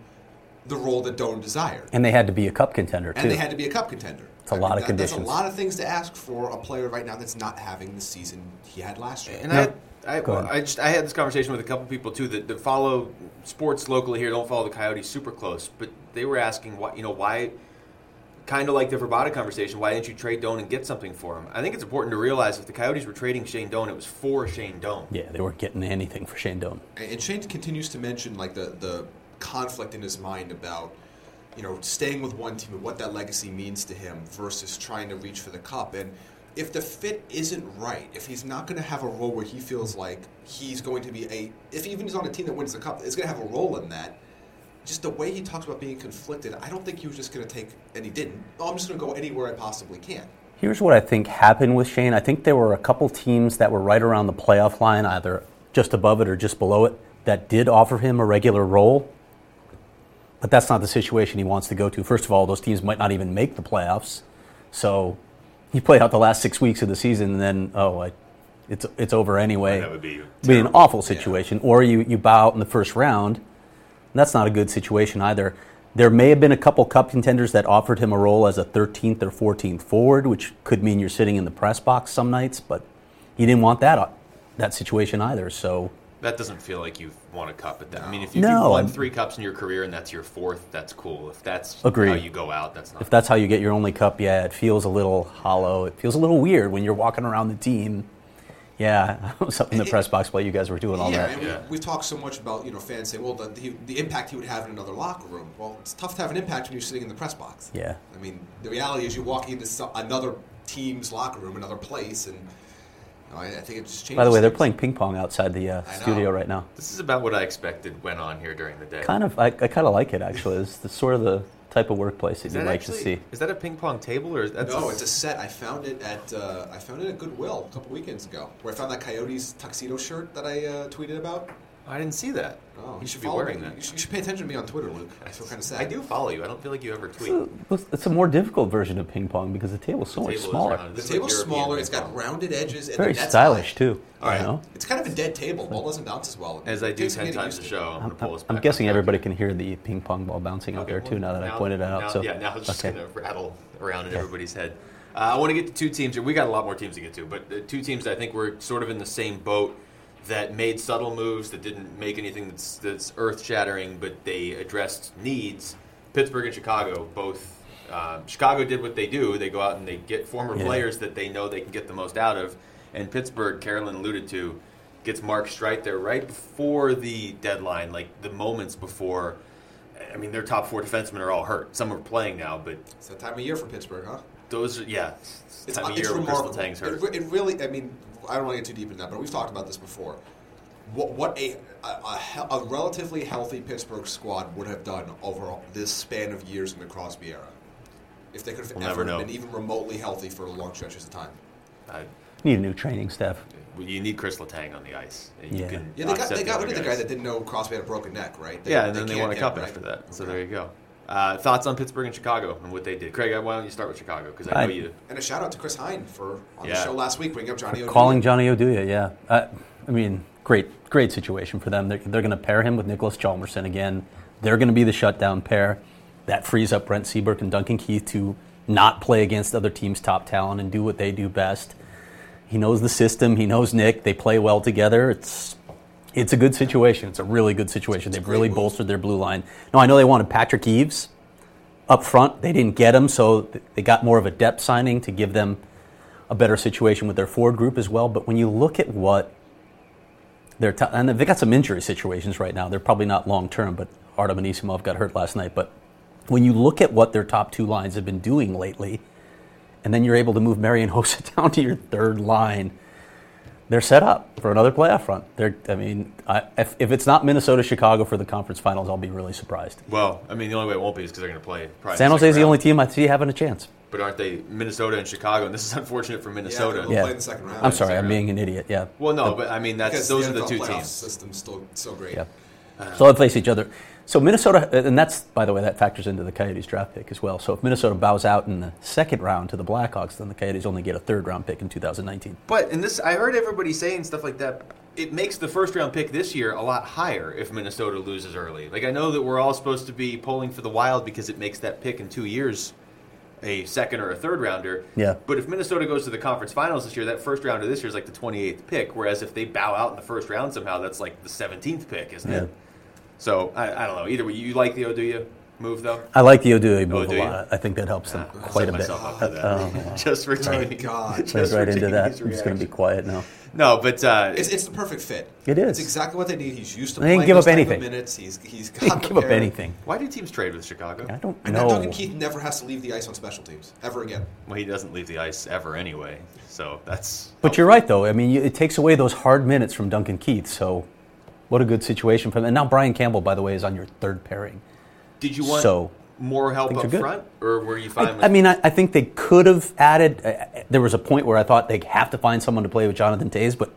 the role that Doan desired. And they had to be a cup contender too. And they had to be a cup contender. It's a lot of that- That's conditions. a lot of things to ask for a player right now that's not having the season he had last year. And No. I, I, Go. I just I had this conversation with a couple people too that, that follow sports locally here. Don't follow the Coyotes super close, but they were asking why you know why, kind of like the Vrbata conversation. Why didn't you trade Doan and get something for him? I think it's important to realize if the Coyotes were trading Shane Doan, it was for Shane Doan. yeah, they weren't getting anything for Shane Doan. And Shane continues to mention like the the conflict in his mind about you know staying with one team and what that legacy means to him versus trying to reach for the cup. And if the fit isn't right, if he's not going to have a role where he feels like he's going to be a, if even he's on a team that wins the cup, is going to have a role in that. Just the way he talks about being conflicted, I don't think he was just going to take, and he didn't. Oh, I'm just going to go anywhere I possibly can. Here's what I think happened with Shane. I think there were a couple teams that were right around the playoff line, either just above it or just below it, that did offer him a regular role. But that's not the situation he wants to go to. First of all, those teams might not even make the playoffs. So he played out the last six weeks of the season, and then, oh, I, it's, it's over anyway. That would be be an awful situation. Or you, you bow out in the first round. That's not a good situation either. There may have been a couple cup contenders that offered him a role as a 13th or 14th forward, which could mean you're sitting in the press box some nights, but he didn't want that uh, that situation either. So That doesn't feel like you've won a cup at that. I mean, if, if No, you've won I'm- three cups in your career and that's your fourth, that's cool. If that's Agreed. how you go out, that's not. if that's how you get your only cup, yeah, it feels a little hollow. It feels a little weird when you're walking around the team. Yeah, I was up in the press box while you guys were doing all yeah, that. Yeah. we, we've talked so much about you know fans saying, well, the, the, the impact he would have in another locker room. Well, it's tough to have an impact when you're sitting in the press box. Yeah. I mean, the reality is you walk into some, another team's locker room, another place, and you know, I, I think it just changes. By the way, they're playing ping pong outside the uh, studio right now. this is about what I expected went on here during the day. Kind of, I, I kind of like it actually. It's the sort of the type of workplace that Is you'd that like actually, to see. Is that a ping pong table or is that? No, it's a set. I found it at uh, I found it at Goodwill a couple weekends ago, where I found that Coyotes tuxedo shirt that I uh, tweeted about. I didn't see that. Oh, you should be wearing me. that. You should, you should pay attention to me on Twitter, Luke. I feel kind of sad. I do follow you. I don't feel like you ever tweet. It's a, it's a more difficult version of ping pong because the table's so The much table smaller. round. The This is table's like smaller. It's got rounded edges. And Very the net's stylish high. too. All right. You know? It's kind of a dead table. Ball doesn't bounce as well. As I do takes ten times used the show, I'm, gonna pull I'm guessing everybody can hear the ping pong ball bouncing out there well, too. Now that I pointed it out, now- so yeah, now it's just okay. gonna rattle around in everybody's head. Uh, I want to get to two teams. We got a lot more teams to get to, but the two teams that I think we're sort of in the same boat that made subtle moves that didn't make anything that's, that's earth shattering, but they addressed needs. Pittsburgh and Chicago both. Uh, Chicago did what they do. They go out and they get former Yeah. players that they know they can get the most out of. And Pittsburgh, Carolyn alluded to, gets Mark Streit there right before the deadline, like the moments before. I mean, their top four defensemen are all hurt. Some are playing now, but It's that time of year for Pittsburgh, huh? those are, yeah, It's, time of it's year when Crystal. Tang's hurt. It, it really, I mean, I don't want to get too deep in that, but we've talked about this before. What, what a, a, a, a relatively healthy Pittsburgh squad would have done over this span of years in the Crosby era. If they could have We'll ever never know. been even remotely healthy for long stretches of time. I, Need a new training staff. you need Kris Letang on the ice. You Yeah. can Yeah, they got, they got other rid of the guy that didn't know Crosby had a broken neck, right? They- yeah, and then they can't won a cup right? after that. So Okay. there you go. Uh, thoughts on Pittsburgh and Chicago and what they did, Craig? Why don't you start with Chicago? Because I know I- you. And a shout out to Chris Hine for on the show last week bringing up Johnny Oduya. Calling Johnny Oduya, yeah. Uh, I mean, great, great situation for them. They're, they're going to pair him with Niklas Hjalmarsson again. They're going to be the shutdown pair. That frees up Brent Seabrook and Duncan Keith to not play against other teams' top talent and do what they do best. He knows the system. He knows Nick. They play well together. It's it's a good situation. It's a really good situation. They've really move. bolstered their blue line. No, I know they wanted Patrick Eaves up front. They didn't get him, so they got more of a depth signing to give them a better situation with their forward group as well. But when you look at what they're t- and they've got some injury situations right now. They're probably not long term, but Artem Anisimov got hurt last night. But when you look at what their top two lines have been doing lately, and then you're able to move Marian Hossa down to your third line, they're set up for another playoff run. They're, I mean, I, if, if it's not Minnesota Chicago for the conference finals, I'll be really surprised. Well, I mean, the only way it won't be is because they're going to play. San Jose is the only team I see having a chance. But aren't they Minnesota and Chicago? And this is unfortunate for Minnesota. they'll Yeah. play in the second round. I'm sorry, I'm second being an idiot. Yeah. Well, no, but I mean, that's Because those the are the NFL two playoff teams. System's still so great. Yeah. Uh, so they'll face each other. So Minnesota, uh, and that's by the way, that factors into the Coyotes draft pick as well. So if Minnesota bows out in the second round to the Blackhawks, then the Coyotes only get a third round pick in 2019. But in this, I heard everybody saying stuff like that. It makes the first round pick this year a lot higher if Minnesota loses early. Like I know that we're all supposed to be polling for the Wild because it makes that pick in two years a second or a third rounder. Yeah. But if Minnesota goes to the conference finals this year, that first rounder this year is like the 28th pick. Whereas if they bow out in the first round somehow, that's like the 17th pick, isn't Yeah. it? So I, I don't know. Either way, you like the Oduya move though? I like the Oduya move do a lot. I think that helps them Ah, quite a set bit. myself up for that. Oh, just for Jamie. God. just Plays right into that. Jamie's I'm just going to be quiet now. No, but uh, It's, it's the perfect fit. It is. It's exactly what they need. He's used to They didn't playing give those up type of anything. minutes. He's he's got He didn't give up pair. anything. why do teams trade with Chicago? I don't And now Duncan. Keith never has to leave the ice on special teams ever again. Well, he doesn't leave the ice ever anyway, so that's. But you're right, though. I mean, you- it takes away those hard minutes from Duncan Keith. So, what a good situation for him. And now Brian Campbell, by the way, is on your third pairing. Did you want So, more help up front, or were you fine? I, with I mean, I, I think they could have added. Uh, there was a point where I thought they have to find someone to play with Jonathan Toews, but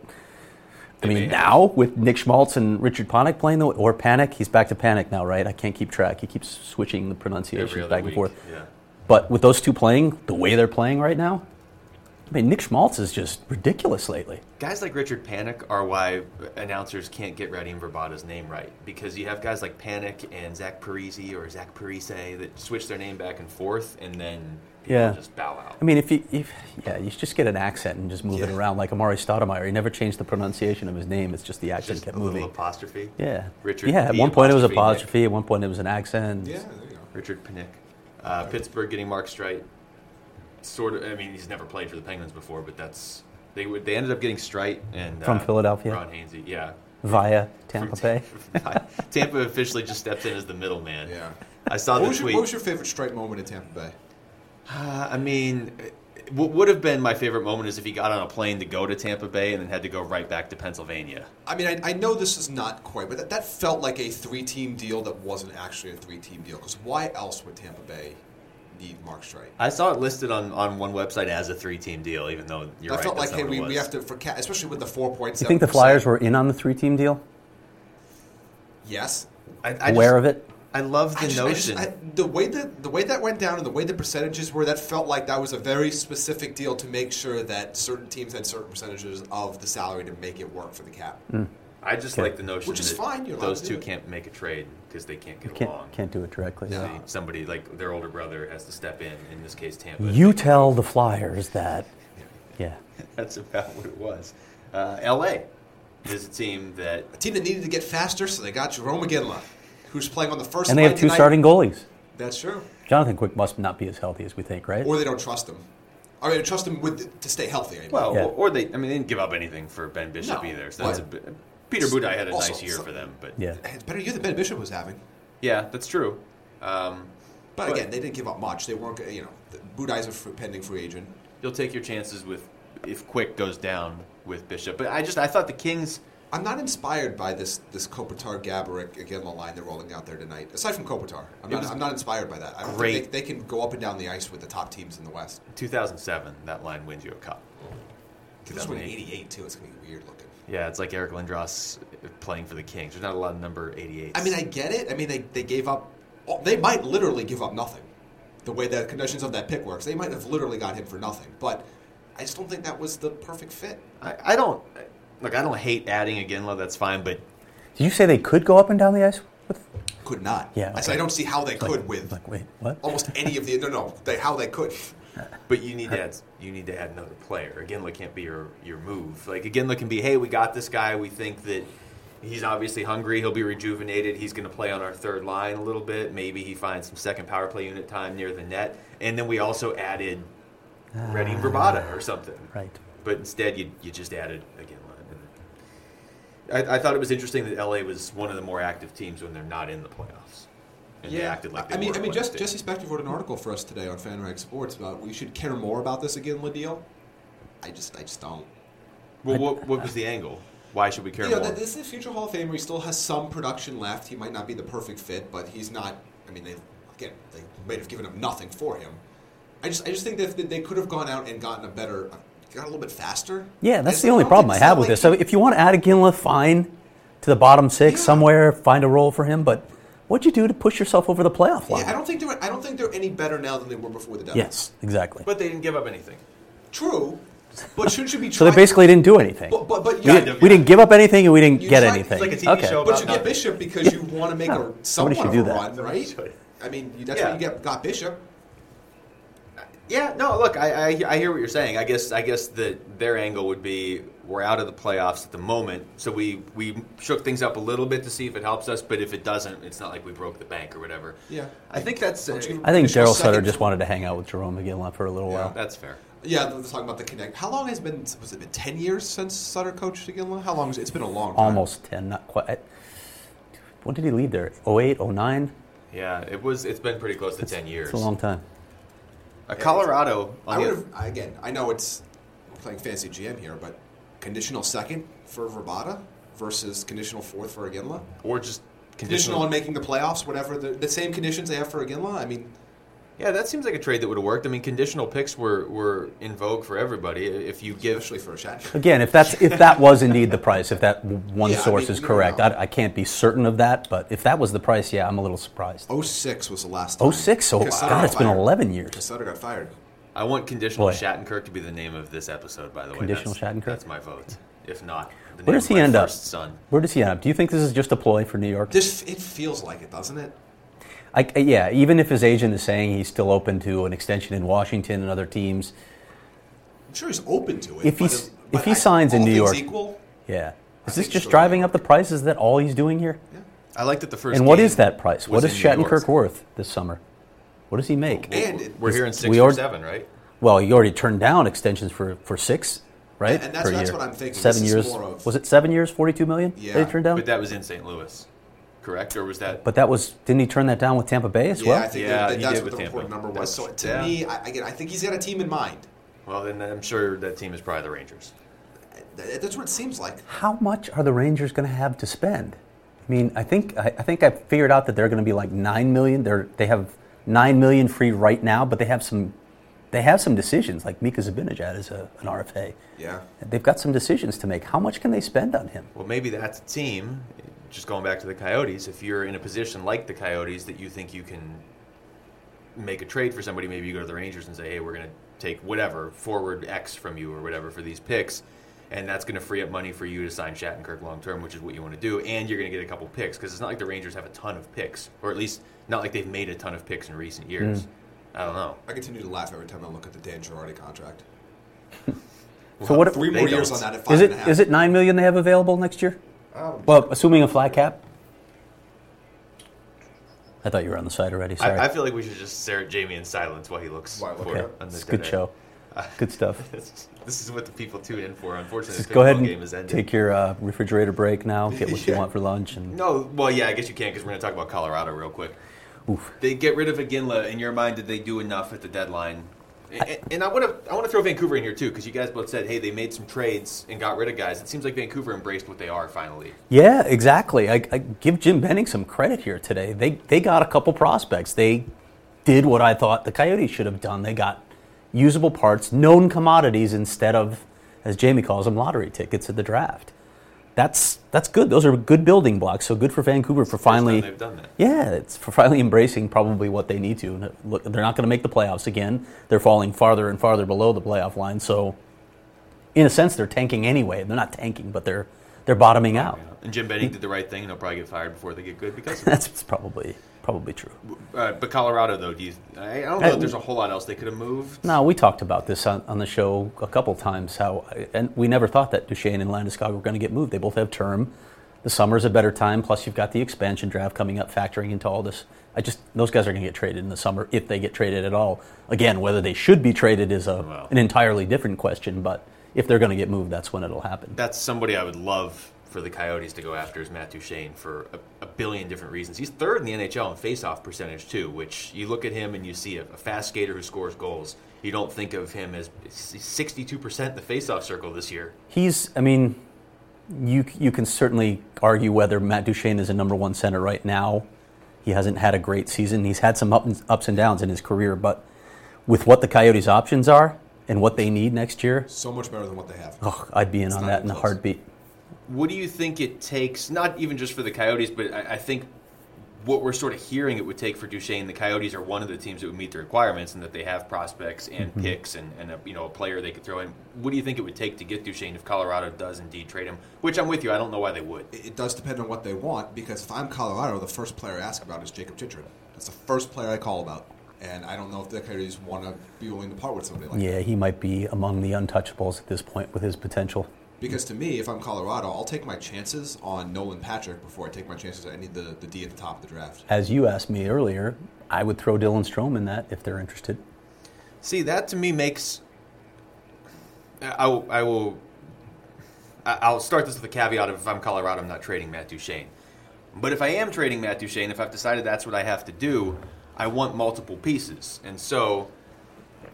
I They mean, have. now with Nick Schmaltz and Richard Panik playing, the, or Panic, he's back to Panic now, right? I can't keep track. He keeps switching the other back and forth. Yeah. But with those two playing the way they're playing right now, I mean, Nick Schmaltz is just ridiculous lately. Guys like Richard Panic are why announcers can't get Radim Vrbata's name right because you have guys like Panic and Zach Parisi or Zach Parise that switch their name back and forth, and then people Yeah. just bow out. I mean, if you, if, yeah, you just get an accent and just move it around like Amar'e Stoudemire. He never changed the pronunciation of his name. It's just the accent just kept a little moving. apostrophe. Yeah, Richard Yeah, at one point it was apostrophe Nick. At one point it was an accent. Yeah, there you go. Richard Panic. Uh, Pittsburgh getting Mark Streit. Sort of. I mean, he's never played for the Penguins before, but that's they would. They ended up getting Streit and From uh, Philadelphia? Ron Hainsey. Yeah. Via Tampa Bay. Tampa officially just stepped in as the middleman. Yeah. I saw What the was, your, tweet. what was your favorite strike moment in Tampa Bay? Uh, I mean, what would have been my favorite moment is if he got on a plane to go to Tampa Bay and then had to go right back to Pennsylvania. I mean, I, I know this is not quite, but that, that felt like a three-team deal that wasn't actually a three-team deal. Because why else would Tampa Bay need Mark Streit? I saw it listed on, on one website as a three team deal, even though you're I right. felt like, hey, we, we have to, for ca- especially with the four points. You think the Flyers were in on the three-team deal? Yes. I, I Aware just, of it? I love the I just- I just- notion. I- the way that the way that went down and the way the percentages were, that felt like that was a very specific deal to make sure that certain teams had certain percentages of the salary to make it work for the cap. Hmm. I just Okay. like the notion Which is that fine, you're those two do can't make a trade because they can't get Can't, along. can't do it directly. No. They- Somebody like their older brother has to step in. In this case, Tampa. You tell the Flyers that, yeah. That's about what it was. Uh, L.A. is a team that A team that needed to get faster, so they got Jarome Iginla, who's playing on the first And they have two tonight. starting goalies. That's true. Jonathan Quick must not be as healthy as we think, right? Or they don't trust him. I mean, trust him with to stay healthy. I mean. well, Yeah. or they. I mean, they didn't give up anything for Ben Bishop No, either. So that's a bit, Peter Budaj had a Also, nice year so- for them, but yeah. it's better year than Ben Bishop was having. yeah, that's true. Um, But, But- again, they didn't give up much. They weren't, you know, Budaj's a fr- pending free agent. you'll take your chances with if Quick goes down with Bishop. But I just I thought the Kings. I'm not inspired by this this Kopitar Gaborik again the line they're rolling out there tonight. Aside from Kopitar, I'm not, I'm not inspired by that. I great. think they, they can go up and down the ice with the top teams in the West. 2007, that line wins you a cup. This one 2008. 88 too. It's gonna be weird looking. Yeah, it's like Eric Lindros playing for the Kings. There's not a lot of number 88. I mean, I get it. I mean, they, they gave up. oh, They might literally give up nothing. The way the conditions of that pick works, they might have literally got him for nothing. But I just don't think that was the perfect fit. I, I don't look. I don't hate adding Iginla. That's fine, but Did you say they could go up and down the ice? With, Could not. Yeah, I said I don't see how they could with Like, wait, what? almost any of the no no they how they could. But you need to add you need to add another player. Iginla can't be your your move. Like Iginla can be, hey, we got this guy. We think that he's obviously hungry. He'll be rejuvenated. He's going to play on our third line a little bit. Maybe he finds some second power play unit time near the net. And then we also added Ready ah. Vrbata or something. Right. But instead, you, you just added. And I, I thought it was interesting that LA was one of the more active teams when they're not in the playoffs. And they acted like they I mean, were I mean, when Jess, they- Jesse Spector wrote an article for us today on FanRag Sports about we should care more about this again, deal. I just, I just don't. Well, what, what was the angle? Why should we care You know, more? this is a future Hall of Famer. He still has some production left. He might not be the perfect fit, but he's not. I mean, they again, they might have given him nothing for him. I just, I just think that they could have gone out and gotten a better, uh, got a little bit faster. Yeah, that's It's the only not- problem I have with like this. So if you want to add a Ginla, fine, to the bottom six Yeah. somewhere, find a role for him. But what'd you do to push yourself over the playoff line? yeah, I don't think they're, I don't think they're any better now than they were before the deadline. yes, exactly. but they didn't give up anything. True, but shouldn't you be? True? So they trying- basically didn't do anything. But, but, but we, yeah, Kind didn't, we yeah. didn't give up anything, and we didn't You get tried- anything. it's like a TV okay. show But about you nothing. get Bishop because you want to make Yeah. a somewhat should of do a that. run, right? I mean, that's Yeah. why you get got Bishop. Yeah, no. Look, I, I I hear what you're saying. I guess I guess that their angle would be we're out of the playoffs at the moment, so we we shook things up a little bit to see if it helps us. But if it doesn't, it's not like we broke the bank or whatever. Yeah. I think that's uh, I think Finish Daryl Sutter just wanted to hang out with Jarome Iginla for a little Yeah. while. that's fair. Yeah, they're talking about the connect. How long has it been? Was it been ten years since Sutter coached again? How long? Is it? It's been a long time. Almost 10, not quite. When did he leave there? 08, 09? Yeah, it was. It's been pretty close to ten years. It's a long time. Uh, Colorado. I would have again. I know it's playing fancy GM here, but conditional second for Vrbata versus conditional fourth for Iginla. or just Conditional conditional. on making the playoffs, whatever the, the same conditions they have for Iginla. I mean, Yeah, that seems like a trade that would have worked. I mean, conditional picks were, were in vogue for everybody. If you give especially for a shot. Again, if that's if that was indeed the price, if that one Yeah, I source mean, is you don't correct. I, I can't be certain of that. But if that was the price, yeah, I'm a little surprised. 06 was the last oh time. 06, so Because God, got it's been 11 years. Because Sutter got fired. I want conditional Boy. Shattenkirk to be the name of this episode. By the way, Conditional that's, Shattenkirk? That's my vote. If not, the Where name does of he end up? Son. Where does he end up? Do you think this is just a ploy for New York? This it feels like it, doesn't it? I, I- yeah, even if his agent is saying he's still open to an extension in Washington and other teams, I'm sure he's open to it. If but it- if he I- signs in New York- equal, yeah. I Is this just so, driving yeah. up the price? Is that all he's doing here? Yeah. I like that the first. And what is that price? What is was is in New York. Shattenkirk worth this summer? What does he make? And We're hearing six we or already- seven, right? Well, you already turned down extensions for, for six, right? And- and that's- per that's year. what I'm thinking. Seven This is years. more of- was it seven years, forty-two million? Yeah. That he turned down. But that was in St. Louis, correct? Or was that? But that was didn't he turn that down with Tampa Bay as yeah, well? I think Yeah, that, he that's did what with the reported Tampa. number was. So to yeah. me, I, again, I think he's got a team in mind. Well, then I'm sure that team is probably the Rangers. That's what it seems like. How much are the Rangers going to have to spend? I mean, I think I, I think I figured out that they're going to be like nine million. They're they have nine million free right now, but they have some they have some decisions. Like Mika Zibanejad is a, an RFA. Yeah. They've got some decisions to make. How much can they spend on him? Well, maybe that's a team. just going back to the Coyotes, if you're in a position like the Coyotes that you think you can make a trade for somebody, maybe you go to the Rangers and say, hey, we're going to take whatever forward X from you or whatever for these picks, and that's going to free up money for you to sign Shattenkirk long term, which is what you want to do, and you're going to get a couple picks because it's not like the Rangers have a ton of picks, or at least not like they've made a ton of picks in recent years. I don't know. I continue to laugh every time I look at the Dan Girardi contract. So what? Three more years don't. on that at five Is it and a half. is it nine million they have available next year? Um, Well, assuming a flat cap. I thought you were on the side already. Sorry. I, I feel like we should just stare at Jamie in silence while he looks While I look for at it it. on it's the good dead show. Good stuff. This, this is what the people tune in for. Unfortunately, Just the go ahead and game has ended. take your uh, refrigerator break now. Get what you want for lunch, and No, well, yeah, I guess you can because we're going to talk about Colorado real quick. oof. They get rid of Iginla. In your mind, did they do enough at the deadline? And, and I want to I want to throw Vancouver in here too because you guys both said, hey, they made some trades and got rid of guys. It seems like Vancouver embraced what they are finally. Yeah, exactly. I, I give Jim Benning some credit here today. They they got a couple prospects. They did what I thought the Coyotes should have done. They got usable parts, known commodities instead of, as Jamie calls them, lottery tickets at the draft. That's that's good. Those are good building blocks. So good for Vancouver for finally. they've done that. Yeah, it's for finally embracing probably what they need to. Look, they're not going to make the playoffs again. They're falling farther and farther below the playoff line. So, in a sense, they're tanking anyway. They're not tanking, but they're they're bottoming out. And Jim Benning did the right thing, and he'll probably get fired before they get good because of it. That's probably probably true. Uh, but Colorado, though, do you? I don't know if there's a whole lot else they could have moved. No, we talked about this on, on the show a couple times. How and we never thought that Duchene and Landeskog were going to get moved. They both have term. The summer's a better time. Plus, you've got the expansion draft coming up, factoring into all this. I just those guys are going to get traded in the summer if they get traded at all. Again, whether they should be traded is a an entirely different question. But if they're going to get moved, that's when it'll happen. That's somebody I would love for the Coyotes to go after is Matt Duchene for a, a billion different reasons. He's third in the NHL in faceoff percentage too, which you look at him and you see a, a fast skater who scores goals. You don't think of him as 62% in the faceoff circle this year. He's, I mean, you you can certainly argue whether Matt Duchene is a number one center right now. He hasn't had a great season. He's had some up ups and downs in his career, but with what the Coyotes' options are and what they need next year, so much better than what they have. oh, I'd be in on that even in a heartbeat. What do you think it takes, not even just for the Coyotes, but I, I think what we're sort of hearing it would take for Duchene, the Coyotes are one of the teams that would meet the requirements and that they have prospects and Mm-hmm. picks and, and a, you know a player they could throw in. What do you think it would take to get Duchene if Colorado does indeed trade him? Which I'm with you. I don't know why they would. It it does depend on what they want because if I'm Colorado, the first player I ask about is Jakob Chychrun. That's the first player I call about. And I don't know if the Coyotes want to be willing to part with somebody like that. Yeah, he might be among the untouchables at this point with his potential. Because to me, if I'm Colorado, I'll take my chances on Nolan Patrick before I take my chances on any of the, the D at the top of the draft. As you asked me earlier, I would throw Dylan Strome in that if they're interested. See, that to me makes. I, will- I will. I- I'll start this with a caveat of if I'm Colorado, I'm not trading Matt Duchene. But if I am trading Matt Duchene, if I've decided that's what I have to do, I want multiple pieces. And so.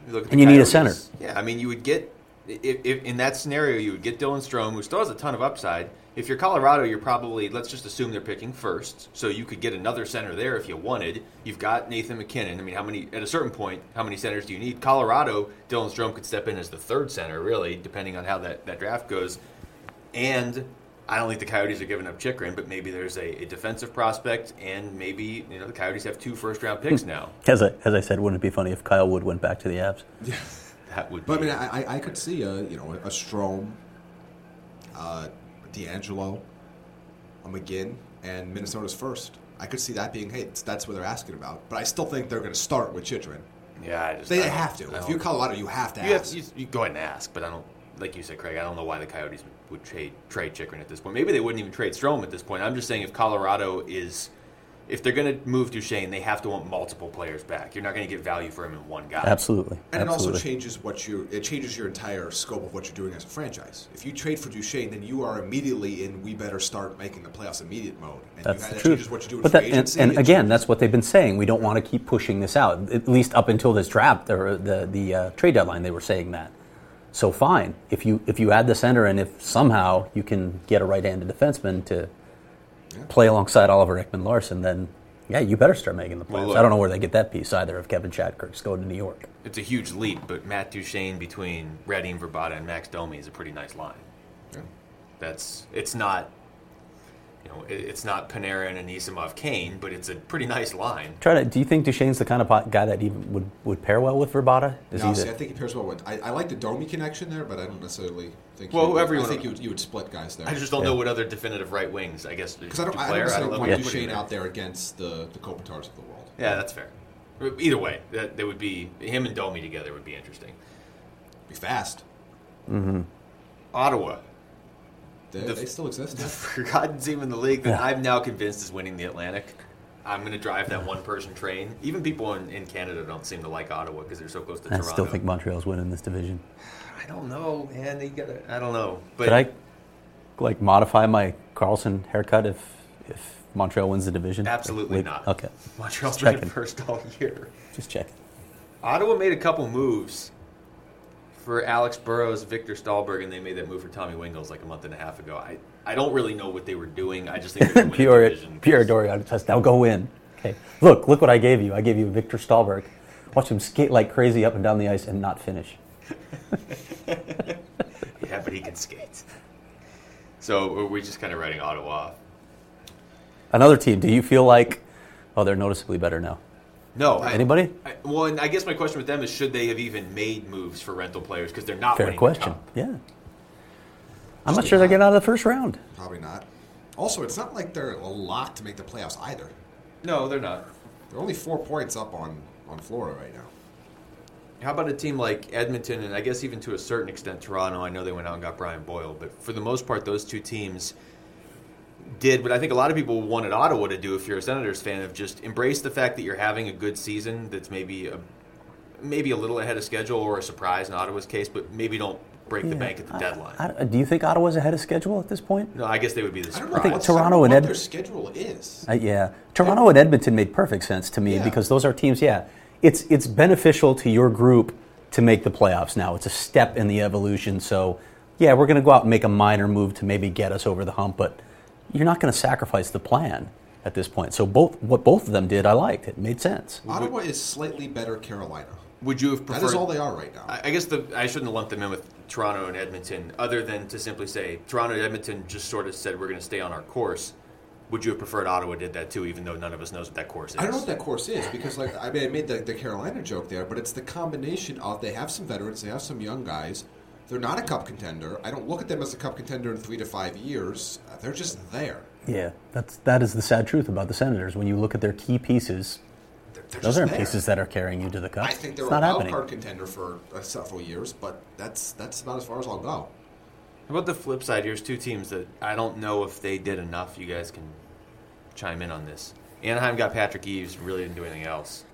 you look at the And you need a center. Yeah, I mean, you would get. If, if in that scenario, you would get Dylan Strome, who still has a ton of upside. If you're Colorado, you're probably let's just assume they're picking first, so you could get another center there if you wanted. You've got Nathan MacKinnon. I mean, how many at a certain point, how many centers do you need? Colorado, Dylan Strome could step in as the third center, really, depending on how that, that draft goes. And I don't think the Coyotes are giving up Chychrun, but maybe there's a, a defensive prospect, and maybe you know the Coyotes have two first round picks hmm. now. As I, as I said, wouldn't it be funny if Kyle Wood went back to the Avs? That would. But I mean, I, I- could see a you know a Strome, uh, D'Angelo, a McGinn, and Minnesota's first. I could see that being hey, that's what they're asking about. But I still think they're going to start with Chychrun. yeah, I just They I have to. If you're Colorado, you have to You, have, you, you go ahead and ask, but I don't. Like you said, Craig, I don't know why the Coyotes would trade trade Chychrun at this point. Maybe they wouldn't even trade Strome at this point. I'm just saying if Colorado is, if they're going to move Duchene, they have to want multiple players back. You're not going to get value for him in one guy. Absolutely. And it also changes what you it changes your entire scope of what you're doing as a franchise. If you trade for Duchene, then you are immediately in we better start making the playoffs immediate mode. And That's you, the that truth. changes what you do in but free that, and, agency. and It again, changes- that's what they've been saying. We don't want to keep pushing this out. At least up until this draft or the the uh, trade deadline, they were saying that. So fine, if you if you add the center and if somehow you can get a right-handed defenseman to play alongside Oliver Ekman-Larsson, then yeah, you better start making the playoffs. Well, look- I don't know where they get that piece either. If Kevin Shattenkirk's going to New York, It's a huge leap, but Matt Duchene between Radim Vrbata and Max Domi is a pretty nice line. Yeah. That's it's not. You know, it, it's not Panarin and Isamov Kane, but it's a pretty nice line. Try to. Do you think Duchene's the kind of po- guy that even would, would pair well with Vrbata? Is No, he see, the- I think he pairs well with. I, I like the Domi connection there, but I don't necessarily think. Well, he would- you I think you would, you would split guys there. I just don't Yeah. know what other definitive right wings. I guess because I don't, I don't Duclair, necessarily know want you put Duchene out there against the the Kopitars of the world. Yeah, that's fair. Either way, that, that would be him and Domi together would be interesting. Be fast. Mm-hmm. Ottawa, They, The- they still exist. the forgotten team in the league that Yeah. I'm now convinced is winning the Atlantic. I'm going to drive that one person train. Even people in, in Canada don't seem to like Ottawa because they're so close to I Toronto. I still think Montreal's winning this division. I don't know, man. They gotta, I don't know. But Could I like modify my Carlson haircut if if Montreal wins the division? Absolutely Wait, not. Okay, Montreal's Just been first all year. just check. Ottawa made a couple moves for Alex Burrows, Viktor Stalberg, and they made that move for Tommy Wingels like a month and a half ago. I, I don't really know what they were doing. I just think they're going to win Pierre division. Pierre Dorion says, "Now go in." Okay, look, look what I gave you. I gave you Viktor Stalberg. Watch him skate like crazy up and down the ice and not finish. Yeah, but he can skate. So we're we just kind of writing Ottawa? Another team. Do you feel like? Oh, they're noticeably better now. No. Anybody? I, well, and I guess my question with them is should they have even made moves for rental players because they're not Fair winning the question. Yeah. I'm not sure they're getting out of the first round. Probably not. Also, it's not like they're a lot to make the playoffs either. No, they're not. They're only four points up on on Florida right now. How about a team like Edmonton and I guess even to a certain extent Toronto? I know they went out and got Brian Boyle, but for the most part, those two teams did what I think a lot of people wanted Ottawa to do. If you're a Senators fan, of just embrace the fact that you're having a good season. That's maybe a maybe a little ahead of schedule or a surprise in Ottawa's case, but maybe don't break the bank at the I- deadline. I- do you think Ottawa's ahead of schedule at this point? no, I guess they would be the I don't surprise. think Toronto I don't know and what Ed- their schedule is. Uh, yeah, Toronto and Edmonton made perfect sense to me Yeah. because those are teams. Yeah, it's it's beneficial to your group to make the playoffs now. It's a step in the evolution. So, yeah, we're going to go out and make a minor move to maybe get us over the hump, but you're not going to sacrifice the plan at this point. So both what both of them did, I liked. It made sense. Ottawa is slightly better Carolina. Would you have preferred? That is all they are right now. I I guess the I shouldn't have lumped them in with Toronto and Edmonton, other than to simply say Toronto and Edmonton just sort of said we're going to stay on our course. Would you have preferred Ottawa did that too, even though none of us knows what that course is? I don't know what that course is because, like, I mean, I made the, the Carolina joke there, but it's the combination of they have some veterans, they have some young guys. They're not a cup contender. I don't look at them as a cup contender in three to five years. Uh, They're just there. Yeah, that's that is the sad truth about the Senators. When you look at their key pieces, They're, they're those aren't there. pieces that are carrying you to the cup. I think they're it's a not wild happening. card contender for uh, several years, but that's that's about as far as I'll go. How about the flip side? Here's two teams that I don't know if they did enough. You guys can chime in on this. Anaheim got Patrick Eaves, really didn't do anything else.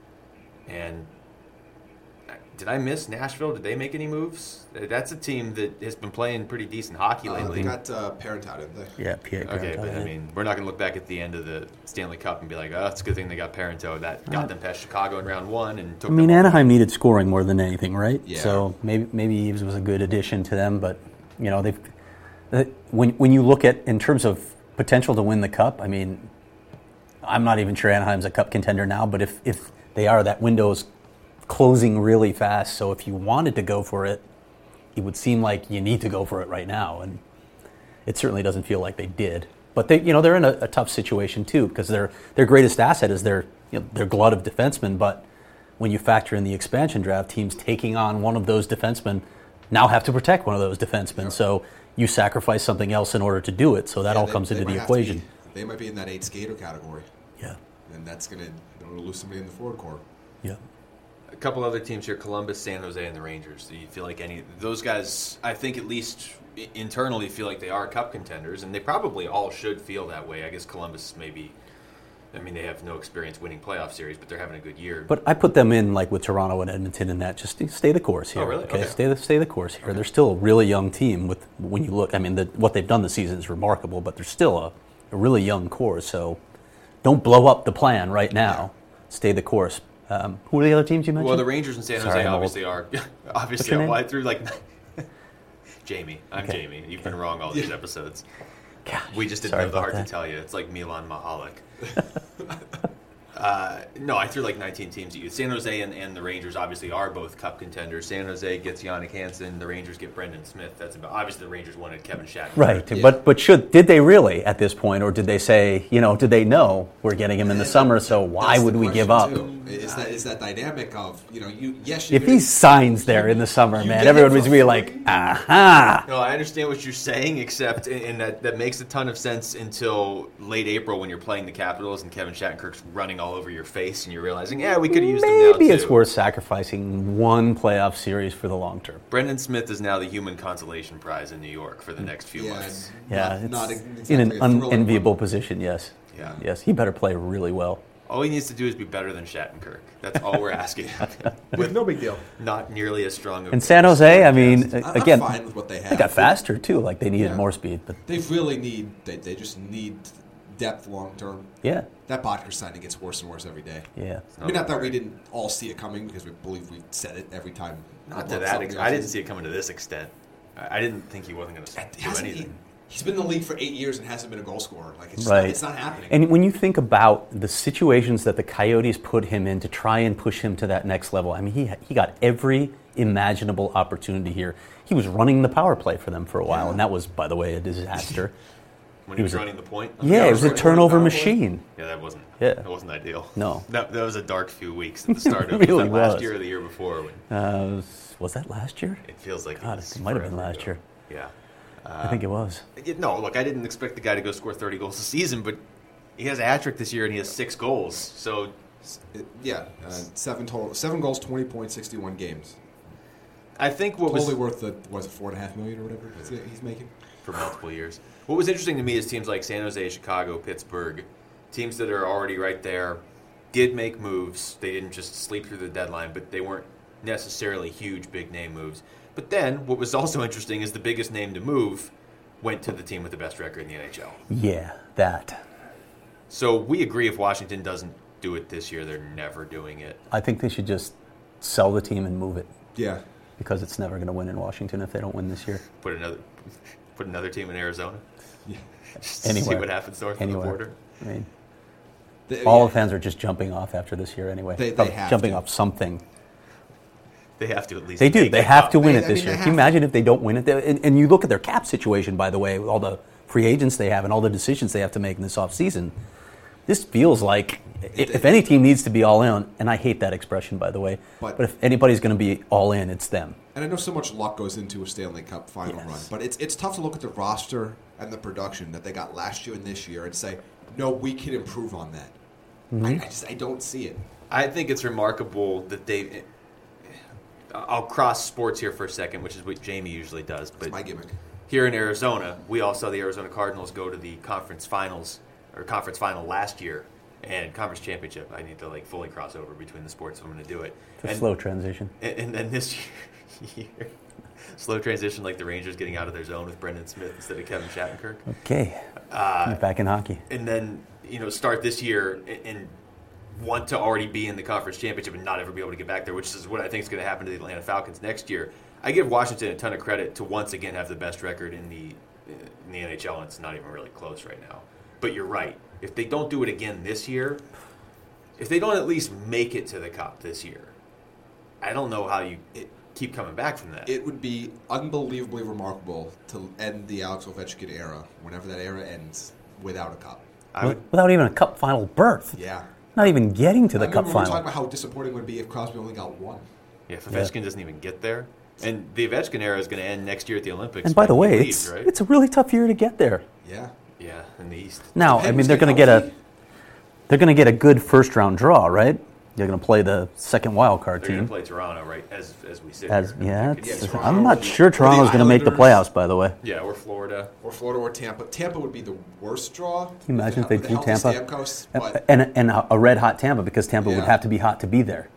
And did I miss Nashville? Did they make any moves? Uh, That's a team that has been playing pretty decent hockey Uh, lately. they got uh, Parent out, didn't they? Yeah, Pierre. Okay, Garant, but I mean, we're not going to look back at the end of the Stanley Cup and be like, "Oh, it's a good thing they got Parenteau. That got them past Chicago in round one and took." I mean, them all. Anaheim needed scoring more than anything, right? Yeah. So maybe maybe Eaves was a good addition to them, but you know they've uh, when when you look at in terms of potential to win the cup, I mean, I'm not even sure Anaheim's a cup contender now, but if if they are, that window's closing really fast. So if you wanted to go for it, it would seem like you need to go for it right now, and it certainly doesn't feel like they did. But they, you know, they're in a, a tough situation too because their their greatest asset is their you know, their glut of defensemen. But when you factor in the expansion draft, teams taking on one of those defensemen now have to protect one of those defensemen. So you sacrifice something else in order to do it. So that Yeah, all they- comes they into the equation. be- they might be in that eight skater category, Yeah, and that's going to lose somebody in the forward core. yeah. Couple other teams here: Columbus, San Jose, and the Rangers. Do you feel like any those guys? I think at least internally feel like they are cup contenders, and they probably all should feel that way. I guess Columbus maybe. I mean, they have no experience winning playoff series, but they're having a good year. But I put them in like with Toronto and Edmonton and that just stay the course here. Oh, really? Okay, Okay. stay the stay the course here. They're still a really young team. With when you look, I mean, the, what they've done this season is remarkable, but they're still a, a really young core. So don't blow up the plan right now. Stay the course. Um, who are the other teams you mentioned? well, the Rangers and San Jose I'm obviously are. obviously, name? I threw like. Jamie, I'm Okay. Jamie. You've been wrong all these episodes. Gosh, We just didn't have the heart that. to tell you. It's like Milan Mahalik. Uh, no, I threw like 19 teams at you. San Jose and, and the Rangers obviously are both cup contenders. San Jose gets Jannik Hansen. The Rangers get Brendan Smith. That's about obviously the Rangers wanted Kevin Shatner. Right, Yeah. but but should did they really at this point, or did they say, you know, did they know we're getting him in the summer, so why That's would we give up? too. Is that is that dynamic of you know you yes you If he signs there in the summer, man, everyone would be like, aha. No, I understand what you're saying, except and that that makes a ton of sense until late April when you're playing the Capitals and Kevin Shattenkirk's running all over your face and you're realizing, yeah, we could have used him now Maybe it's worth sacrificing one playoff series for the long term. Brendan Smith is now the human consolation prize in New York for the next few yeah, months. Yeah, not, it's not in an exactly a thrilling unenviable position. Yes. Yeah. Yes, he better play really well. All he needs to do is be better than Shattenkirk. That's all we're asking. him. With no big deal. Not nearly as strong. of In San Jose, I mean, I- I'm again, fine with what they have. they got faster too. Like they needed Yeah. more speed, but They really need they, they just need depth long term. yeah, That Boedker signing gets worse and worse every day. yeah. I mean, not that we didn't all see it coming because we believe we said it every time. Not to that. something Ex- I didn't see it coming to this extent. I I didn't think he wasn't going to He do hasn't- he- anything. He's been in the league for eight years and hasn't been a goal scorer. Like it's, Right. not, it's not happening. And when you think about the situations that the Coyotes put him in to try and push him to that next level, I mean, he he got every imaginable opportunity here. He was running the power play for them for a while, Yeah. and that was, by the way, a disaster. When he was was a- running the point. yeah, it was a turnover play. machine. Yeah, that wasn't. Yeah. that wasn't ideal. No. that, that was a dark few weeks at the start of really was last year or the year before. When Uh, was that last year? it feels like God, was it might have been last ago. year. Yeah. I think it was. Uh, no, look, I didn't expect the guy to go score 30 goals a season, but he has a hat trick this year and he has six goals. So It- uh, yeah, uh, seven total, seven goals, twenty point sixty one games. I think what was worth the was it four and a half million or whatever he's- uh, he's making. for multiple years. What was interesting to me is teams like San Jose, Chicago, Pittsburgh, teams that are already right there, did make moves. They didn't just sleep through the deadline, but they weren't necessarily huge, big name moves. But then, what was also interesting is the biggest name to move went to the team with the best record in the NHL. Yeah, that. So we agree if Washington doesn't do it this year, they're never doing it. I think they should just sell the team and move it Yeah, because it's never going to win in Washington if they don't win this year. Put another, put another team in Arizona. yeah. Just to see what happens north Anywhere. of the border. I mean, They- all yeah. the fans are just jumping off after this year anyway. They- they have jumping to. off something. They have to at least. They do. They have up. to win They- it I this mean, year. they Can you have to. imagine if they don't win it? And, and you look at their cap situation, by the way, with all the free agents they have and all the decisions they have to make in this offseason. This feels like if, if any team needs to be all in, and I hate that expression, by the way, But- but, if anybody's going to be all in, it's them. And I know so much luck goes into a Stanley Cup final Yes. run, but it's it's tough to look at the roster and the production that they got last year and this year and say, no, we can improve on that. Mm-hmm. I, I just I don't see it. I think it's remarkable that they. I'll cross sports here for a second, which is what Jamie usually does. But It's my gimmick. here in Arizona, we all saw the Arizona Cardinals go to the conference finals or conference final last year and conference championship. I need to like fully cross over between the sports if I'm going to do it. It's a and, slow transition. And, and then this year, slow transition like the Rangers getting out of their zone with Brendan Smith instead of Kevin Shattenkirk. Okay. Uh, back in hockey. and then you know start this year and, and want to already be in the conference championship and not ever be able to get back there, which is what I think is going to happen to the Atlanta Falcons next year. I give Washington a ton of credit to once again have the best record in the in the NHL, and it's not even really close right now. But you're right. If they don't do it again this year, if they don't at least make it to the Cup this year, I don't know how you keep coming back from that. It would be unbelievably remarkable to end the Alex Ovechkin era, whenever that era ends, without a cup. I would, Without even a cup final berth. Yeah. Not even getting to the I cup remember we were talking about how disappointing it would be if Crosby only got one. yeah, if Ovechkin doesn't even get there, and the Ovechkin era is going to end next year at the Olympics. And by the way, leaves, it's, right? it's a really tough year to get there. Yeah. yeah, in the East. Now, I mean, they're going to get a they're going to get a good first round draw, right? They're going to play the second wild card They're going team. to play Toronto, right? As as we sit As here. yeah, Could- Toronto I'm not sure Toronto's going to make the playoffs. By the way, yeah, or Florida. Or Florida or Tampa. Tampa would be the worst draw. can you imagine if they With the drew Tampa Stamkos, but and and a red hot Tampa because Tampa would have to be hot to be there.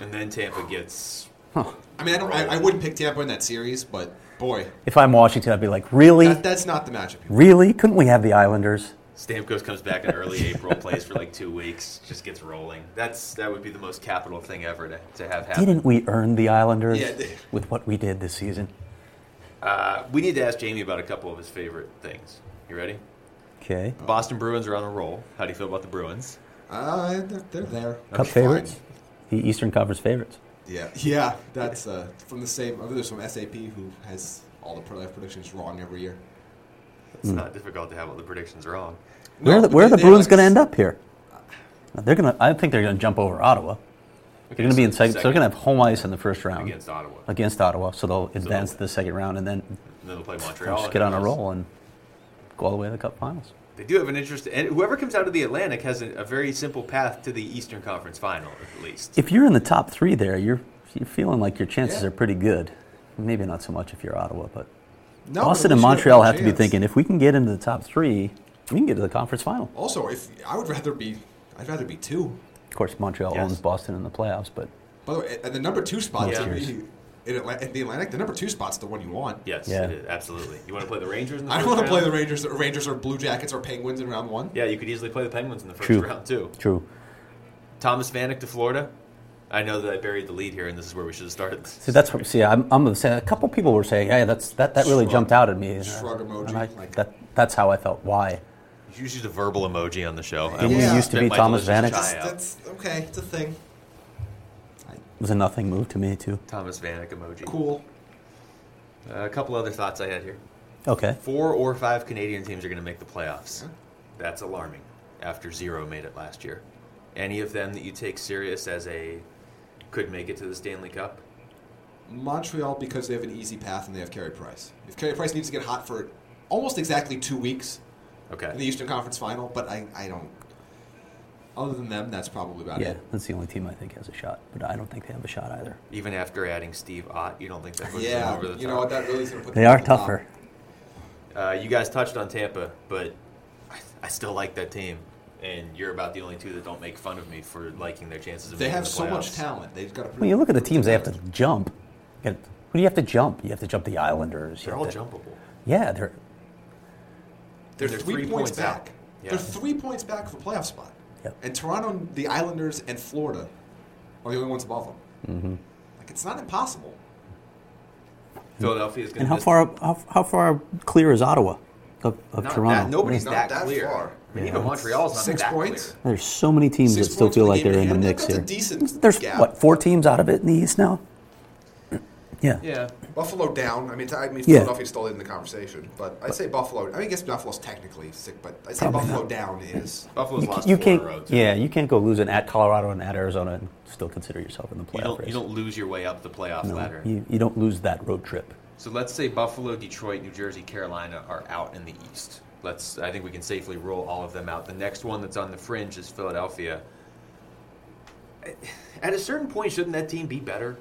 And then Tampa gets. Huh. I mean, I, don't, I, I wouldn't pick Tampa in that series, but boy, If I'm Washington, I'd be like, really, that, that's not the matchup. really, couldn't we have the Islanders? Stamkos comes back in early April, plays for like two weeks, just gets rolling. That's that would be the most capital thing ever to, to have happen. Didn't we earn the Islanders Yeah, with what we did this season? Uh, we need to ask Jamie about a couple of his favorite things. You ready? Okay. Boston Bruins are on a roll. How do you feel about the Bruins? Uh, they're, they're there. Cup Fine. favorites, the Eastern Conference favorites. Yeah, yeah. That's uh, from the same. I think there's some SAP who has all the playoff predictions wrong every year. It's not difficult to have all the predictions wrong. Where are the, where are the Bruins going to end up here? They're going to. I think they're going to jump over Ottawa. They're going to be in second. So they're going to have home ice in the first round against Ottawa. against Ottawa. So they'll advance they'll- to the second round and then And then they'll play Montreal. just get on a roll and go all the way to the Cup Finals. They do have an interest, and whoever comes out of the Atlantic has a, a very simple path to the Eastern Conference Final, at least. If you're in the top three there, you're you're feeling like your chances Yeah. are pretty good. Maybe not so much if you're Ottawa, but No, Boston and Montreal a have to be thinking if we can get into the top three, we can get to the conference final. Also, if I would rather be, I'd rather be two. Of course, Montreal Yes. owns Boston in the playoffs, but By the way, and the number two spot Yeah. to in, Atla- in the Atlantic, the number two spot's the one you want. Yes, Yeah. it is, absolutely. You want to play the Rangers in the I don't want to play the Rangers, Rangers or Blue Jackets or Penguins in round one. Yeah, you could easily play the Penguins in the first True. round, too. true. Thomas Vanek to Florida. I know that I buried the lead here, and this is where we should have started. See, that's what. See, I'm, I'm saying a couple people were saying, "Hey, that's that, that really Shrug. jumped out at me." Shrug emoji, And I, like- that that's how I felt. Why? You used a verbal emoji on the show. I Didn't you almost used to be Thomas Vanek? chai out. That's okay. It's a thing. It was a nothing move to me too. Thomas Vanek emoji. Cool. Uh, a couple other thoughts I had here. Okay. Four or five Canadian teams are going to make the playoffs. Yeah. That's alarming. After zero made it last year. Any of them that you take serious as a could make it to the Stanley Cup? Montreal because they have an easy path and they have Carey Price. If Carey Price needs to get hot for almost exactly two weeks Okay. in the Eastern Conference Final, but I, I don't. Other than them, that's probably about Yeah, it. Yeah, that's the only team I think has a shot, but I don't think they have a shot either. Even after adding Steve Ott, you don't think that puts them Yeah, over the top? you know what? That really is going to put They them are over the top. tougher. Uh, you guys touched on Tampa, but I, I still like that team. And you're about the only two that don't make fun of me for liking their chances of They have the so much playoffs. talent. They've got a When you look at the teams they have to jump, you who do you have to jump? You have to jump the Islanders. They're all to- jumpable. Yeah, they're They're, They're three, three points, points out. back. Yeah. They're three points back for the playoff spot. Yep. And Toronto, the Islanders, and Florida are the only ones above them. Mm-hmm. Like it's not impossible. Philadelphia is going to and to how far how, how far clear is Ottawa of, of Not Toronto? that, nobody's Not that, that clear. far. I mean, Yeah, even it's Montreal's not six that points. clear. There's so many teams Six that still feel like they're in in the mix That's a here. decent There's gap. what four teams out of it in the East now. Yeah. Yeah. Buffalo down. I mean, I mean Yeah. Philadelphia's still in the conversation, but I'd say Buffalo. I mean, I guess Buffalo's technically sick, but I'd say Probably Buffalo not. down is. Buffalo's You, lost ca- you four can't. in a row, too. Yeah, you can't go losing at Colorado and at Arizona and still consider yourself in the You playoff don't, race. you don't lose your way up the playoff No, ladder. you, you don't lose that road trip. So let's say Buffalo, Detroit, New Jersey, Carolina are out in the East. Let's. I think we can safely rule all of them out. The next one that's on the fringe is Philadelphia. At a certain point, shouldn't that team be better?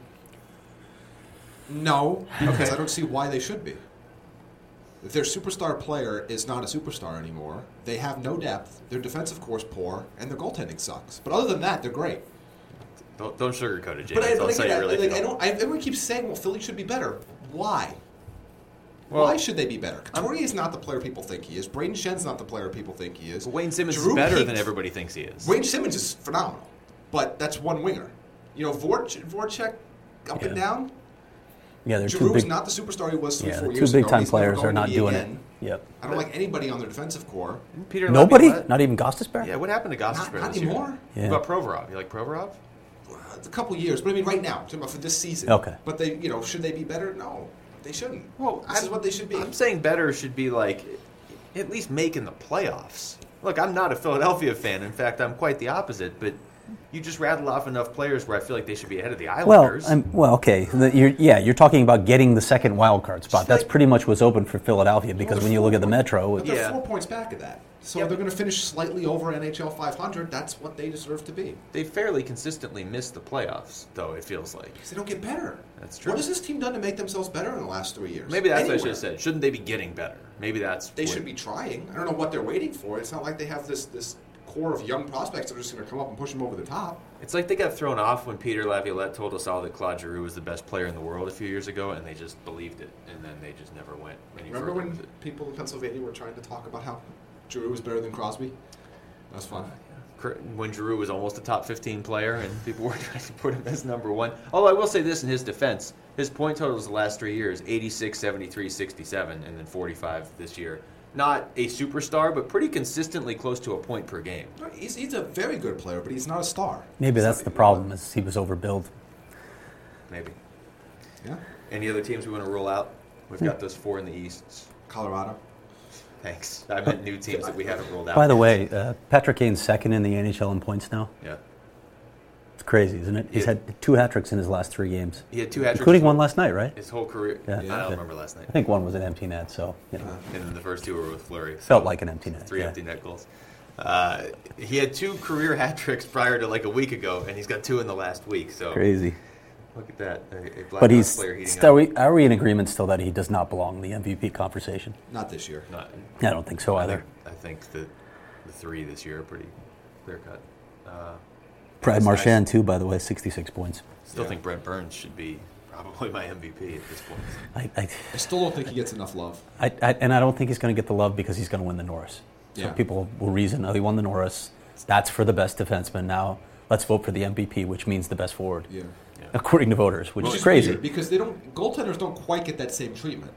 No, because I don't see why they should be. If their superstar player is not a superstar anymore, they have no depth. Their defensive core is poor, and their goaltending sucks. But other than that, they're great. Don't, don't sugarcoat it, James. But I, I'll but say again, I, really like, I don't. I, everyone keeps saying, "Well, Philly should be better." Why? Well- Why should they be better? Couturier is not the player people think he is. Brayden Schenn's not the player people think he is. Wayne Simmonds Drew is better Peak- than everybody thinks he is. Wayne Simmonds is phenomenal, but that's one winger. You know, Vorch, Voracek up and down. Yeah, they're Giroux two is big. not the superstar he was three, Yeah, four the years two big ago. time He's players are not doing again. it. Yep. I don't like anybody on their defensive core. Peter Nobody, Laviolette? not even Gostisbehere. Yeah, what happened to Not, Gostisbehere not this anymore. Yeah. What about Provorov? You like Provorov? Uh, It's a couple years, but I mean, right now, I'm talking about for this season. Okay. But they, you know, should they be better? No, they shouldn't. this I'm- is what they should be. I'm saying better should be like at least making the playoffs. Look, I'm not a Philadelphia fan. In fact, I'm quite the opposite. But you just rattle off enough players where I feel like they should be ahead of the Well, Islanders. I'm, well, okay. The- You're, yeah, you're talking about getting the second wild card spot. That's like- pretty much what's open for Philadelphia because Well, when you look at the Metro, But they're Yeah. four points back of that. So Yeah, they're going to finish slightly over NHL 500. That's what they deserve to be. they fairly consistently miss the playoffs, though. It feels like Because they don't get better. That's true. What has this team done to make themselves better in the last three years? maybe that's what I should have said. Shouldn't they be getting better? Maybe that's They what- should be trying. I don't know what they're waiting for. It's not like they have this this core of young prospects that are just going to come up and push them over the top. It's like they got thrown off when Peter Laviolette told us all that Claude Giroux was the best player in the world a few years ago, and they just believed it, and then they just never went any Remember further when people in Pennsylvania were trying to talk about how Giroux was better than Crosby? That's fine. fun. Uh, Cr- when Giroux was almost a top 15 player and people were trying to put him as number one. Although I will say this in his defense, his point totals the last three years 86, 73, 67, and then 45 this year. not a superstar, but pretty consistently close to a point per game. He's, he's a very good player, but he's not a star. Maybe that's the problem is he was overbilled. Maybe. Yeah. Any other teams we want to roll out? We've hmm. got those four in the East. Colorado. Thanks. I meant new teams that we haven't rolled out. By the way, uh, Patrick Kane's second in the NHL in points now. yeah, It's crazy, isn't it? He's Yeah. had two hat tricks in his last three games, he had two hat including one last night, right? His whole career. Yeah. I don't remember last night. I think one was an empty net, so you know, And then the first two were with Fleury. felt like an empty net. three yeah. empty net goals. Uh, he had two career hat tricks prior to like a week ago, and he's got two in the last week. So Crazy. Look at that. A, a Blackhawks But he's. Still, up. we, are we in agreement still that he does not belong in the MVP conversation? Not this year. Not, I don't think so I either. think, I think the the three this year are pretty clear cut. Uh, Brad Marchand nice. too, by the way, 66 points. still Yeah. think Brent Burns should be probably my MVP at this point. I, I, I still don't think he gets enough love. I, I, and I don't think he's going to get the love because he's going to win the Norris. So Yeah. people will reason, oh, he won the Norris. That's for the best defenseman. Now let's vote for the MVP, which means the best forward, Yeah. According to voters, which Which is crazy. weird because they don't. Goaltenders don't quite get that same treatment.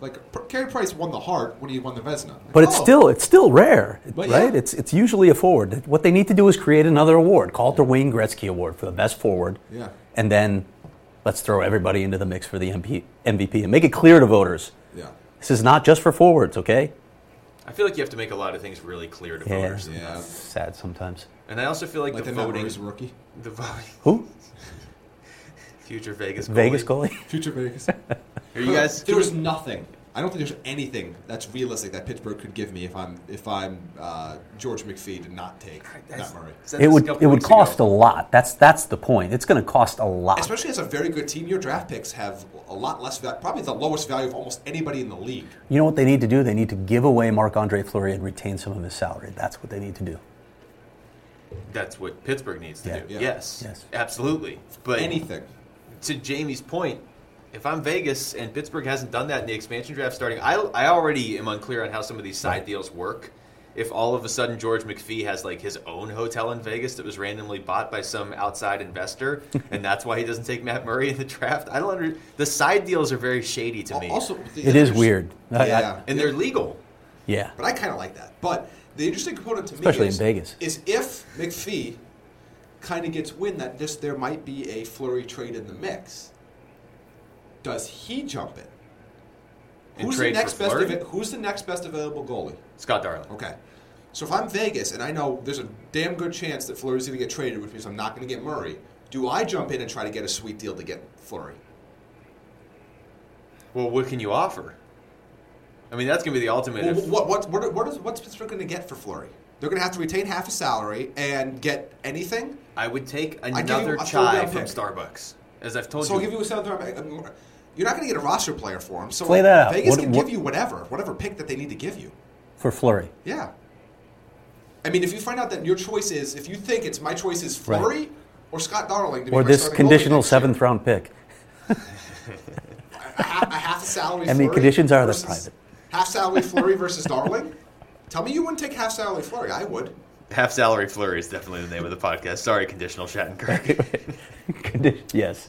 Like P- Carey Price won the Hart when he won the Vezina. Like, But it's oh, still it's still rare, But right? yeah. It's it's usually a forward. What they need to do is create another award. Call it the Wayne Gretzky Award for the best forward. Yeah. And then let's throw everybody into the mix for the MP, MVP and make it clear to voters. Yeah. This is not just for forwards, okay? I feel like you have to make a lot of things really clear to Yeah. voters. Yeah. Sad sometimes. And I also feel like, Like the the voting, Murray's rookie, the voting, Who? Future Vegas goalie. Vegas goalie? future Vegas. Are you guys? There was nothing. I don't think there's anything that's realistic that Pittsburgh could give me if I'm if I'm uh, George McPhee to not take Matt Murray. It would it would weeks cost a lot. That's that's the point. It's going to cost a lot. Especially as a very good team, your draft picks have a lot less value, probably the lowest value of almost anybody in the league. You know what they need to do? They need to give away Marc Andre Fleury and retain some of his salary. That's what they need to do. That's what Pittsburgh needs to Yeah. do. Yeah. Yes, Yes. absolutely. But Anything. To Jaime's point, if I'm Vegas and Pittsburgh hasn't done that in the expansion draft starting, I, I already am unclear on how some of these side Right. deals work. If all of a sudden George McPhee has like his own hotel in Vegas that was randomly bought by some outside investor, and that's why he doesn't take Matt Murray in the draft, I don't under. The side deals are very shady to me, Also, It is others- weird. I- I- Yeah, and they're legal. Yeah. But I kind of like that. But the interesting component to Especially me in Vegas. is if McPhee kind of gets wind that this there might be a Fleury trade in the mix. Does he jump it? And Who's the next best? Fleury? Av- who's the next best available goalie? Scott Darling. Okay. So if I'm Vegas and I know there's a damn good chance that Fleury's going to get traded, which means I'm not going to get Murray, do I jump in and try to get a sweet deal to get Fleury? Well, what can you offer? I mean, that's going to be the ultimate. Well, if- what, what, what, what is, what's Pittsburgh going to get for Fleury? They're going to have to retain half a salary and get anything. I would take give you another a chai from pick. Starbucks, as I've told you. So I'll give you a seventh round. pick. You're not going to get a roster player for him. So Play that out. Vegas What- can what- give you whatever, whatever pick that they need to give you. For Fleury. Yeah. I mean, if you find out that your choice is, if you think it's my choice is Right. Fleury or Scott Darling to be Or this conditional next year, seventh round pick. a half, a half a salary. I mean, Fleury conditions are the private. Half salary Fleury versus Darling. Tell me you wouldn't take half salary Fleury. I would. Half salary Fleury is definitely the name of the podcast. Sorry, conditional Shattenkirk. Condi- yes.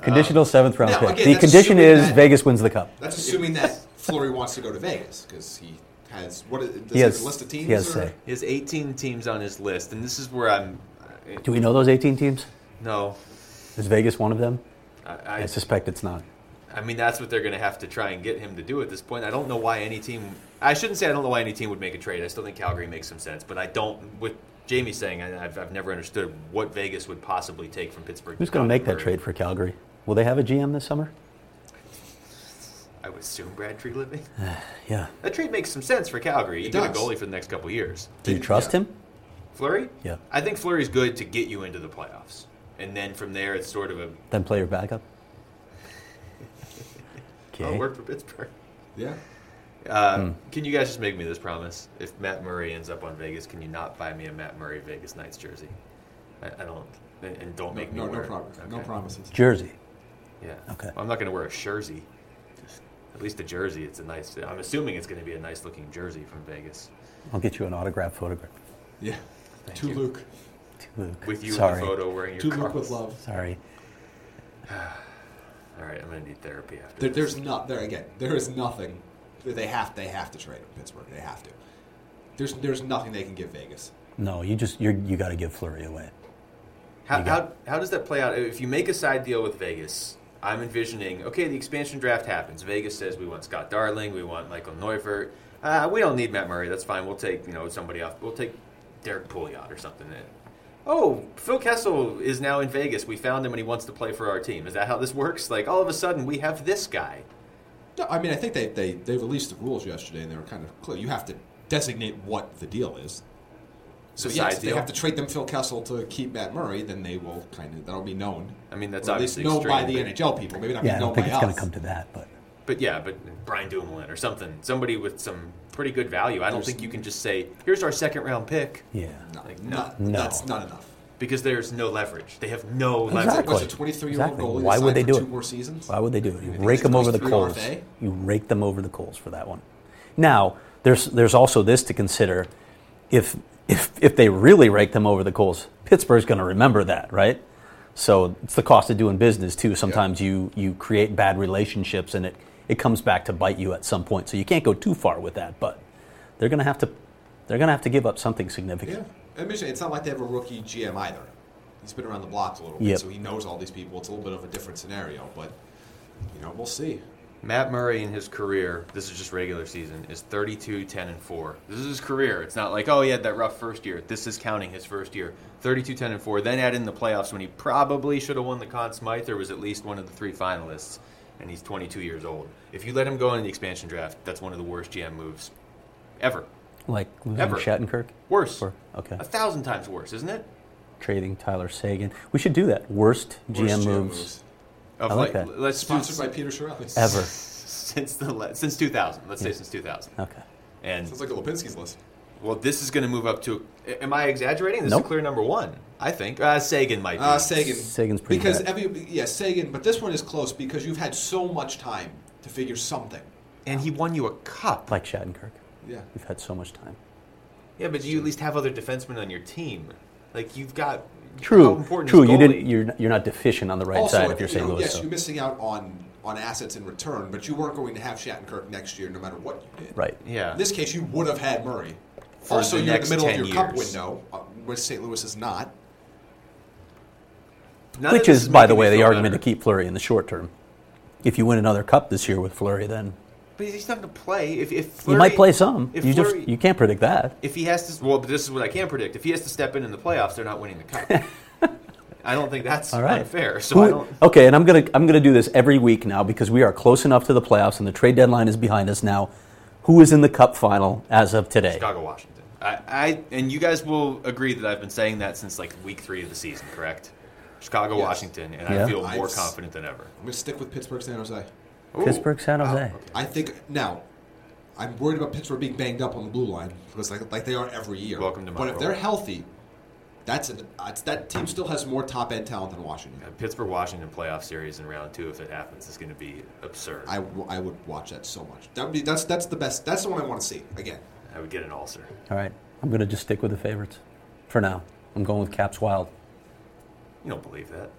Uh, conditional seventh round now, pick. again, the condition is that- Vegas wins the cup. That's assuming that Fleury wants to go to Vegas because he has what is, does He he have has, a list of teams? he has or- He has 18 teams on his list, and this is where I'm. Uh, Do we know those 18 teams? No, Is Vegas one of them? I, I I, suspect it's not. I mean that's what they're going to have to try and get him to do at this point. I don't know why any team. I shouldn't say I don't know why any team would make a trade. I still think Calgary makes some sense, but I don't. With Jaime saying, I, I've, I've never understood what Vegas would possibly take from Pittsburgh. Who's going to make that trade for Calgary? Will they have a GM this summer? I would assume Brad Treliving. Yeah. That trade makes some sense for Calgary. You It get a goalie for the next couple of years. Do you Yeah. trust him? Fleury? Yeah. I think Fleury's good to get you into the playoffs. And then from there, it's sort of a. Then play your backup? Okay. work for Pittsburgh. Yeah. Uh, Hmm. Can you guys just make me this promise? If Matt Murray ends up on Vegas, can you not buy me a Matt Murray Vegas Knights jersey? I, I don't. And, and don't make me no, no, wear. no, it. promise, no promises. Jersey. Yeah. Okay. I'm not going to wear a jersey. At least a jersey. It's a nice. I'm assuming it's going to be a nice looking jersey from Vegas I'll get you an autograph photograph. Yeah. Thank to you. Luke. To Luke. with you Sorry. in the photo wearing your To Luke with love. Sorry. All right, I'm going to need therapy after. There, this. there's not there again. There is nothing They have they have to trade him, Pittsburgh. They have to. There's there's nothing they can give Vegas. No, you just you're, you got to give Fleury away. How, You how, how does that play out? If you make a side deal with Vegas, I'm envisioning, okay, the expansion draft happens. Vegas says we want Scott Darling, we want Michael Neuvirth. Uh, we don't need Matt Murray. That's fine. We'll take you know somebody off. We'll take Derrick Pouliot or something. Oh, Phil Kessel is now in Vegas. We found him and he wants to play for our team. Is that how this works? Like all of a sudden we have this guy. No, I mean I think they, they, they released the rules yesterday and they were kind of clear. You have to designate what the deal is. So The yes, side they have to trade them Phil Kessel to keep Matt Murray. Then they will kind of that'll be known. I mean, that's Or at least obviously known by the NHL people. Maybe not Yeah, I be don't think by it's going to come to that, but But yeah, but Brian Dumoulin or something, somebody with some pretty good value. I don't There's- think you can just say, "Here's our second round pick," yeah. No, Like, no. not- No. that's not enough. because there's no leverage. They have no Exactly. leverage. Was a 23 year old Exactly. goalie? Why would they for do two it? more seasons? Why would they do it? You rake them over the coals. RFA? You rake them over the coals for that one. Now, there's there's also this to consider. If if if they really rake them over the coals, Pittsburgh's going to remember that, right? So it's the cost of doing business too. Sometimes you you create bad relationships, and it it comes back to bite you at some point. So you can't go too far with that, but they're going to have to they're going to have to give up something significant. Yeah. I mean, it's not like they have a rookie GM either. He's been around the block a little bit, Yep. so he knows all these people. It's a little bit of a different scenario, but you know, we'll see. Matt Murray in his career, this is just regular season, is 32, 10, and 4. This is his career. It's not like, oh, he had that rough first year. This is counting his first year. 32, 10, and 4. Then add in the playoffs when he probably should have won the Conn Smythe or was at least one of the three finalists, and he's 22 years old. If you let him go in the expansion draft, that's one of the worst GM moves ever. Like losing Ever. Shattenkirk, Worse. Or- okay. A thousand times worse, isn't it? trading Tyler Seguin. We should do that. Worst, GM, Worst moves, Of I like that. Let's Sponsored do, by Peter Chiarelli. ever. since the le- since 2000. Let's say since 2000. Okay. And Sounds like the Lapinski's list. Well, this is going to move up to. Am I exaggerating? This Nope. is clear number one. I think uh, Seguin might be. Uh, Seguin. Seguin's pretty because bad. every yeah Seguin, but this one is close because you've had so much time to figure something. and he won you a cup. Like Shattenkirk. Yeah. We've had so much time. yeah, but you at least have other defensemen on your team. Like you've got. How True. important True. is you didn't. You're not- you're not deficient on the right also, side if you're St. Louis. yes, so- you're missing out on on assets in return, but you weren't going to have Shattenkirk next year, no matter what you did. Right. Yeah. In this case, you would have had Murray. For also, the you're next in the middle 10 of your cup window, uh, which St. Louis is not. None Which is, by the way, the feel argument better. to keep Fleury in the short term. If you win another cup this year with Fleury, then But he's not going to play. If, if you Fleury, might play some. If You just you can't predict that. If he has to, well, but this is what I can predict. If he has to step in in the playoffs, they're not winning the cup. I don't think that's All right. unfair. So I don't. okay, and I'm gonna I'm gonna do this every week now because we are close enough to the playoffs and the trade deadline is behind us now. Who is in the Cup final as of today? Chicago, Washington. I, I and you guys will agree that I've been saying that since like week three of the season, correct? Chicago, Yes. Washington, and Yeah. I feel I've more confident than ever. I'm going to stick with Pittsburgh, San Jose. Ooh. Pittsburgh, San Jose. okay. I think now. I'm worried about Pittsburgh being banged up on the blue line because like, like they are every year. Welcome to my But if they're healthy, that's an, that's, that team still has more top end talent than Washington. A Pittsburgh Washington playoff series in round two, if it happens, is going to be absurd. I, w- I would watch that so much. That would be that's that's the best. That's the one I want to see again. I would get an ulcer. All right, I'm gonna just stick with the favorites for now. I'm going with Caps Wild. You don't believe that?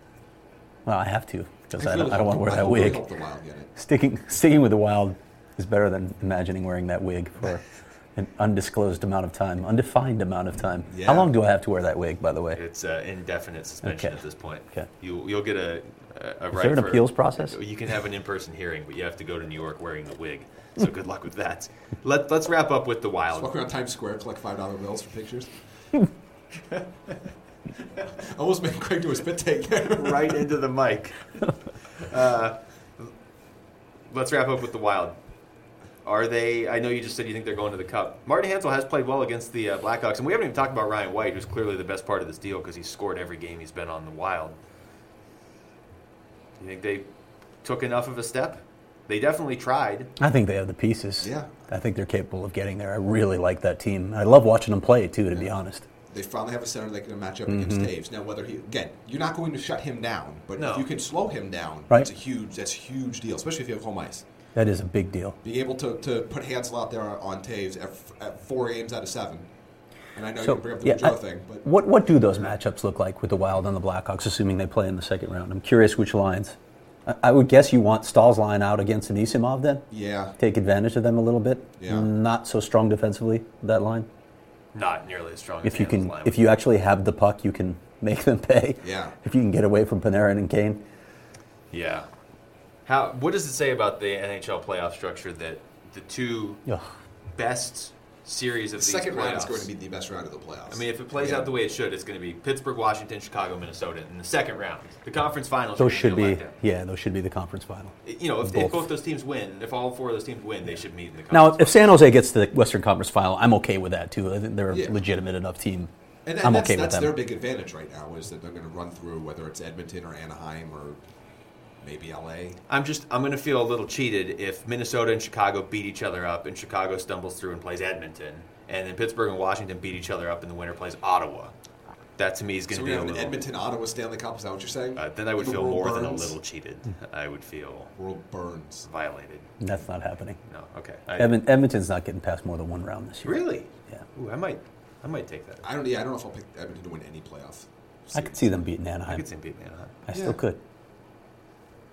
Well, I have to because I, really don't, I don't want to wear that hope- really wig. the Wild. Sticking sticking with the Wild is better than imagining wearing that wig for an undisclosed amount of time, undefined amount of time. Yeah. How long do I have to wear that wig, by the way? It's uh, indefinite suspension Okay. at this point. Okay. You, you'll get a, a, a Is right there an for- appeals process? You can have an in-person hearing, but you have to go to New York wearing the wig. So good luck with that. Let, let's wrap up with the Just Wild. walk around Times Square, collect five dollar bills for pictures. Almost made Craig do a spit take right into the mic. Uh, let's wrap up with the Wild. Are they? I know you just said you think they're going to the Cup. Martin Hanzal has played well against the uh, Blackhawks, and we haven't even talked about Ryan White, who's clearly the best part of this deal because he's scored every game he's been on the Wild. You think they took enough of a step? They definitely tried. I think they have the pieces. Yeah. I think they're capable of getting there. I really like that team. I love watching them play too, to be honest. They finally have a center they can match up Mm-hmm. against Toews. Now, whether he again, you're not going to shut him down, but No. if you can slow him down, Right. that's a huge that's a huge deal, especially if you have home ice. That is a big deal. Being able to, to put Hanzal out there on Toews at, at four games out of seven. And I know So, you can bring up the yeah, Joe I- thing, but What what do those matchups look like with the Wild and the Blackhawks, assuming they play in the second round? I'm curious which lines. I, I would guess you want Staal's line out against Anisimov then? Yeah. Take advantage of them a little bit. Yeah. Not so strong defensively that line. Not nearly as strong. If as you Hanzal's can, line if you be. actually have the puck, you can make them pay. Yeah. If you can get away from Panarin and Kane. yeah. How? What does it say about the NHL playoff structure that the two Ugh. best series of The these second round is going to be the best round of the playoffs. I mean, if it plays Yeah. out the way it should, it's going to be Pittsburgh, Washington, Chicago, Minnesota in the second round. The conference finals. Those should a be, letdown. yeah, those should be the conference final. You know, if, if Both. both those teams win, if all four of those teams win, they should meet in the Now, conference. if San Jose gets to the Western Conference final, I'm okay with that too. I think they're a Yeah. legitimate enough team. And, and I'm that's, okay with that's them. their big advantage right now is that they're going to run through whether it's Edmonton or Anaheim or maybe LA. I'm just I'm going to feel a little cheated if Minnesota and Chicago beat each other up and Chicago stumbles through and plays Edmonton, and then Pittsburgh and Washington beat each other up and the winner plays Ottawa. That to me is going to we be a have an little. Edmonton Ottawa Stanley Cup. Is that what you're saying? Uh, then I would The feel world more than a little cheated. I would feel World burns. violated. That's not happening. No, okay. I, Edmont, Edmonton's not getting past more than one round this year. really? Yeah. Ooh, I might, I might take that. I don't. Yeah, I don't know if I'll pick Edmonton to win any playoff. I could see them beating Anaheim. I could see him beat Anaheim. I still could.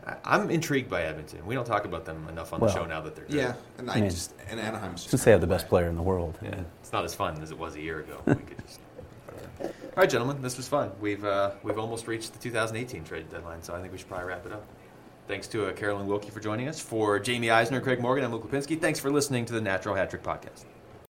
I, I'm intrigued by Edmonton. We don't talk about them enough on Well, the show now that they're good. Yeah, and I, I mean, just and Anaheim's just Since they have the best away. player in the world. Yeah, it's not as fun as it was a year ago. we could just. All right, gentlemen, this was fun. We've uh, we've almost reached the 2018 trade deadline, so I think we should probably wrap it up. Thanks to uh, Carolyn Wilke for joining us. For Jaime Eisner, Craig Morgan, I'm Luke Lapinski. Thanks for listening to the Natural Hat Trick Podcast.